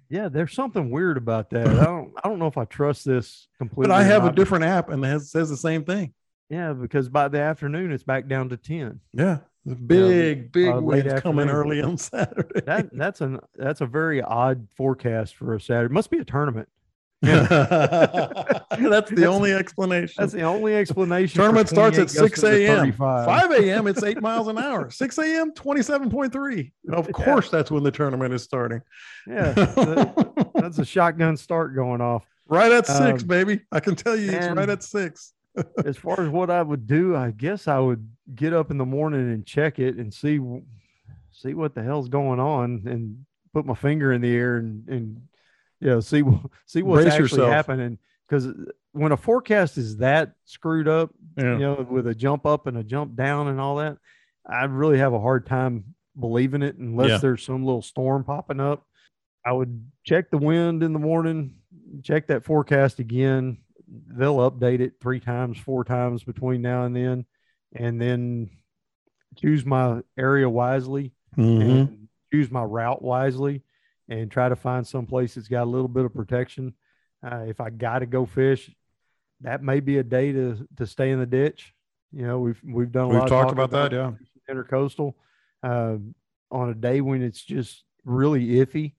Yeah, there's something weird about that. I don't I don't know if I trust this completely. But I have a different app and it has, says the same thing. Yeah, because by the afternoon it's back down to 10. Yeah. The big, big uh, winds coming early on (laughs) Saturday. That that's an that's a very odd forecast for a Saturday. Must be a tournament. (laughs) That's the only explanation. That's the only explanation. Tournament starts at 6 a.m. 5 a.m. It's eight (laughs) miles an hour. 6 a.m. 27.3. Of course, that's when the tournament is starting. Yeah, that's a shotgun start going off. Right at six, Um, baby. I can tell you it's right at six. As far as what I would do, I guess I would get up in the morning and check it and see see what the hell's going on and put my finger in the air and and you know see see what's Brace actually yourself. happening because when a forecast is that screwed up, Yeah. you know, with a jump up and a jump down and all that, I really have a hard time believing it unless Yeah. there's some little storm popping up. I would check the wind in the morning, check that forecast again. They'll update it three times, four times between now and then, and then choose my area wisely Mhm. and choose my route wisely and try to find some place that's got a little bit of protection. Uh, if I got to go fish, that may be a day to to stay in the ditch. You know, we've we've done a We've lot talked talking about that, yeah. intercoastal uh, on a day when it's just really iffy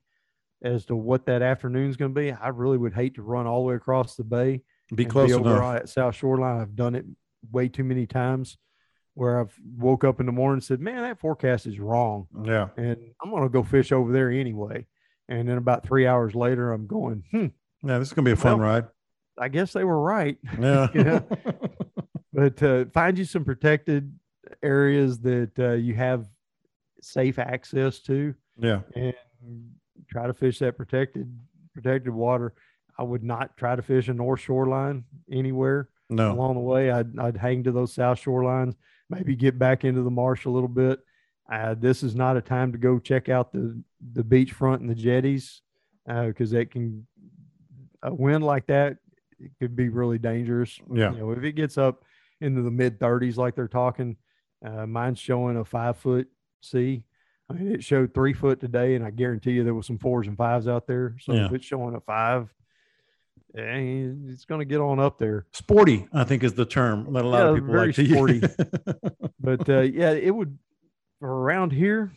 as to what that afternoon's going to be. I really would hate to run all the way across the bay. Be and close over enough. that south shoreline. I've done it way too many times where I've woke up in the morning and said, "Man, that forecast is wrong." Yeah. and I'm going to go fish over there anyway. And then about three hours later, I'm going, hmm, Yeah, this is gonna be a fun Well, ride. I guess they were right. (laughs) Yeah. (laughs) Know? but uh, find you some protected areas that uh, you have safe access to Yeah. and try to fish that protected protected water. I would not try to fish a north shoreline anywhere No. along the way. I'd, I'd hang to those south shorelines, maybe get back into the marsh a little bit. Uh, this is not a time to go check out the the beachfront and the jetties because that can a wind like that it could be really dangerous. Yeah. you know if it gets up into the mid 30s like they're talking, uh, mine's showing a five foot sea. I mean, it showed three foot today, and I guarantee you there was some fours and fives out there. So if it's showing a five, it's going to get on up there. Sporty, I think is the term that a lot of people very like to sporty. use. (laughs) but uh, yeah, it would around here.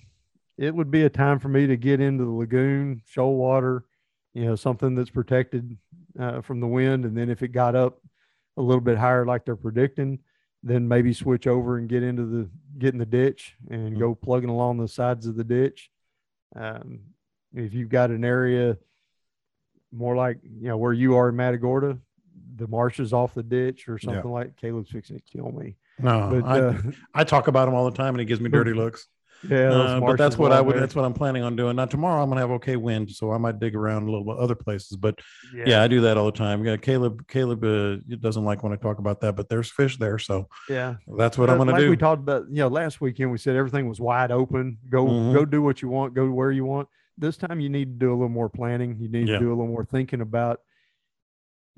It would be a time for me to get into the lagoon, shoal water, you know, something that's protected uh, from the wind. And then if it got up a little bit higher, like they're predicting, then maybe switch over and get into the get in the ditch and go plugging along the sides of the ditch. Um, if you've got an area more like you know where you are in Matagorda, the marshes off the ditch or something like Caleb's fixing to kill me. No, But, I, uh, I talk about him all the time, and he gives me dirty (laughs) looks. Yeah, Uh, but that's what I would. there. That's what I'm planning on doing. Now tomorrow I'm gonna have okay wind, so I might dig around a little bit other places. But yeah, Yeah. I do that all the time. Yeah, Caleb. Caleb uh, doesn't like when I talk about that, but there's fish there, so Yeah. that's what I'm Uh, gonna like do. We talked about, you know, last weekend we said everything was wide open. Go Mhm. go do what you want, go where you want. This time you need to do a little more planning. You need Yeah. to do a little more thinking about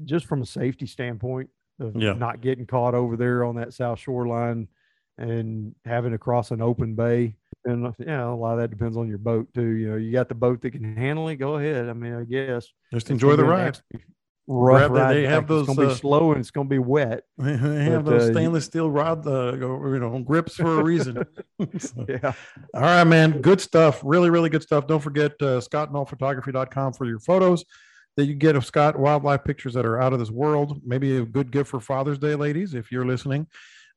just from a safety standpoint of Yeah. not getting caught over there on that south shoreline and having to cross an open bay. And yeah, a lot of that depends on your boat too. You know, you got the boat that can handle it, go ahead. I mean, I guess Just enjoy the ride. Rough ride. they have fact, it's those, gonna be uh, slow and it's gonna be wet. They have But, those uh, stainless steel rod, uh, you know, grips for a reason. (laughs) (laughs) So- Yeah. All right, man. Good stuff. Really, really good stuff. Don't forget uh, scottnullphotography.com for your photos that you get of Scott wildlife pictures that are out of this world. Maybe a good gift for Father's Day, ladies, if you're listening.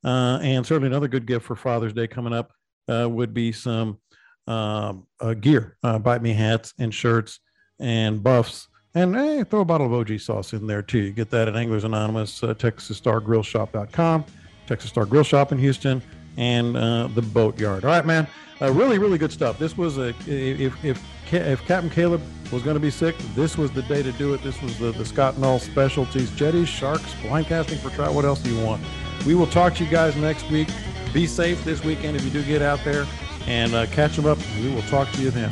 Uh, and certainly another good gift for Father's Day coming up uh, would be some um, uh, gear, uh, bite me hats and shirts and buffs. And hey, throw a bottle of OG sauce in there too. You get that at Anglers Anonymous, uh, TexasStarGrillShop.com, Texas Star Grill Shop in Houston, and uh, the Boatyard. All right, man. Uh, really, really good stuff. This was a if if if Captain Caleb was going to be sick, this was the day to do it. This was the, the Scott Null specialties: jetties, sharks, blind casting for trout. What else do you want? We will talk to you guys next week. Be safe this weekend if you do get out there, and uh, catch them up. We will talk to you then.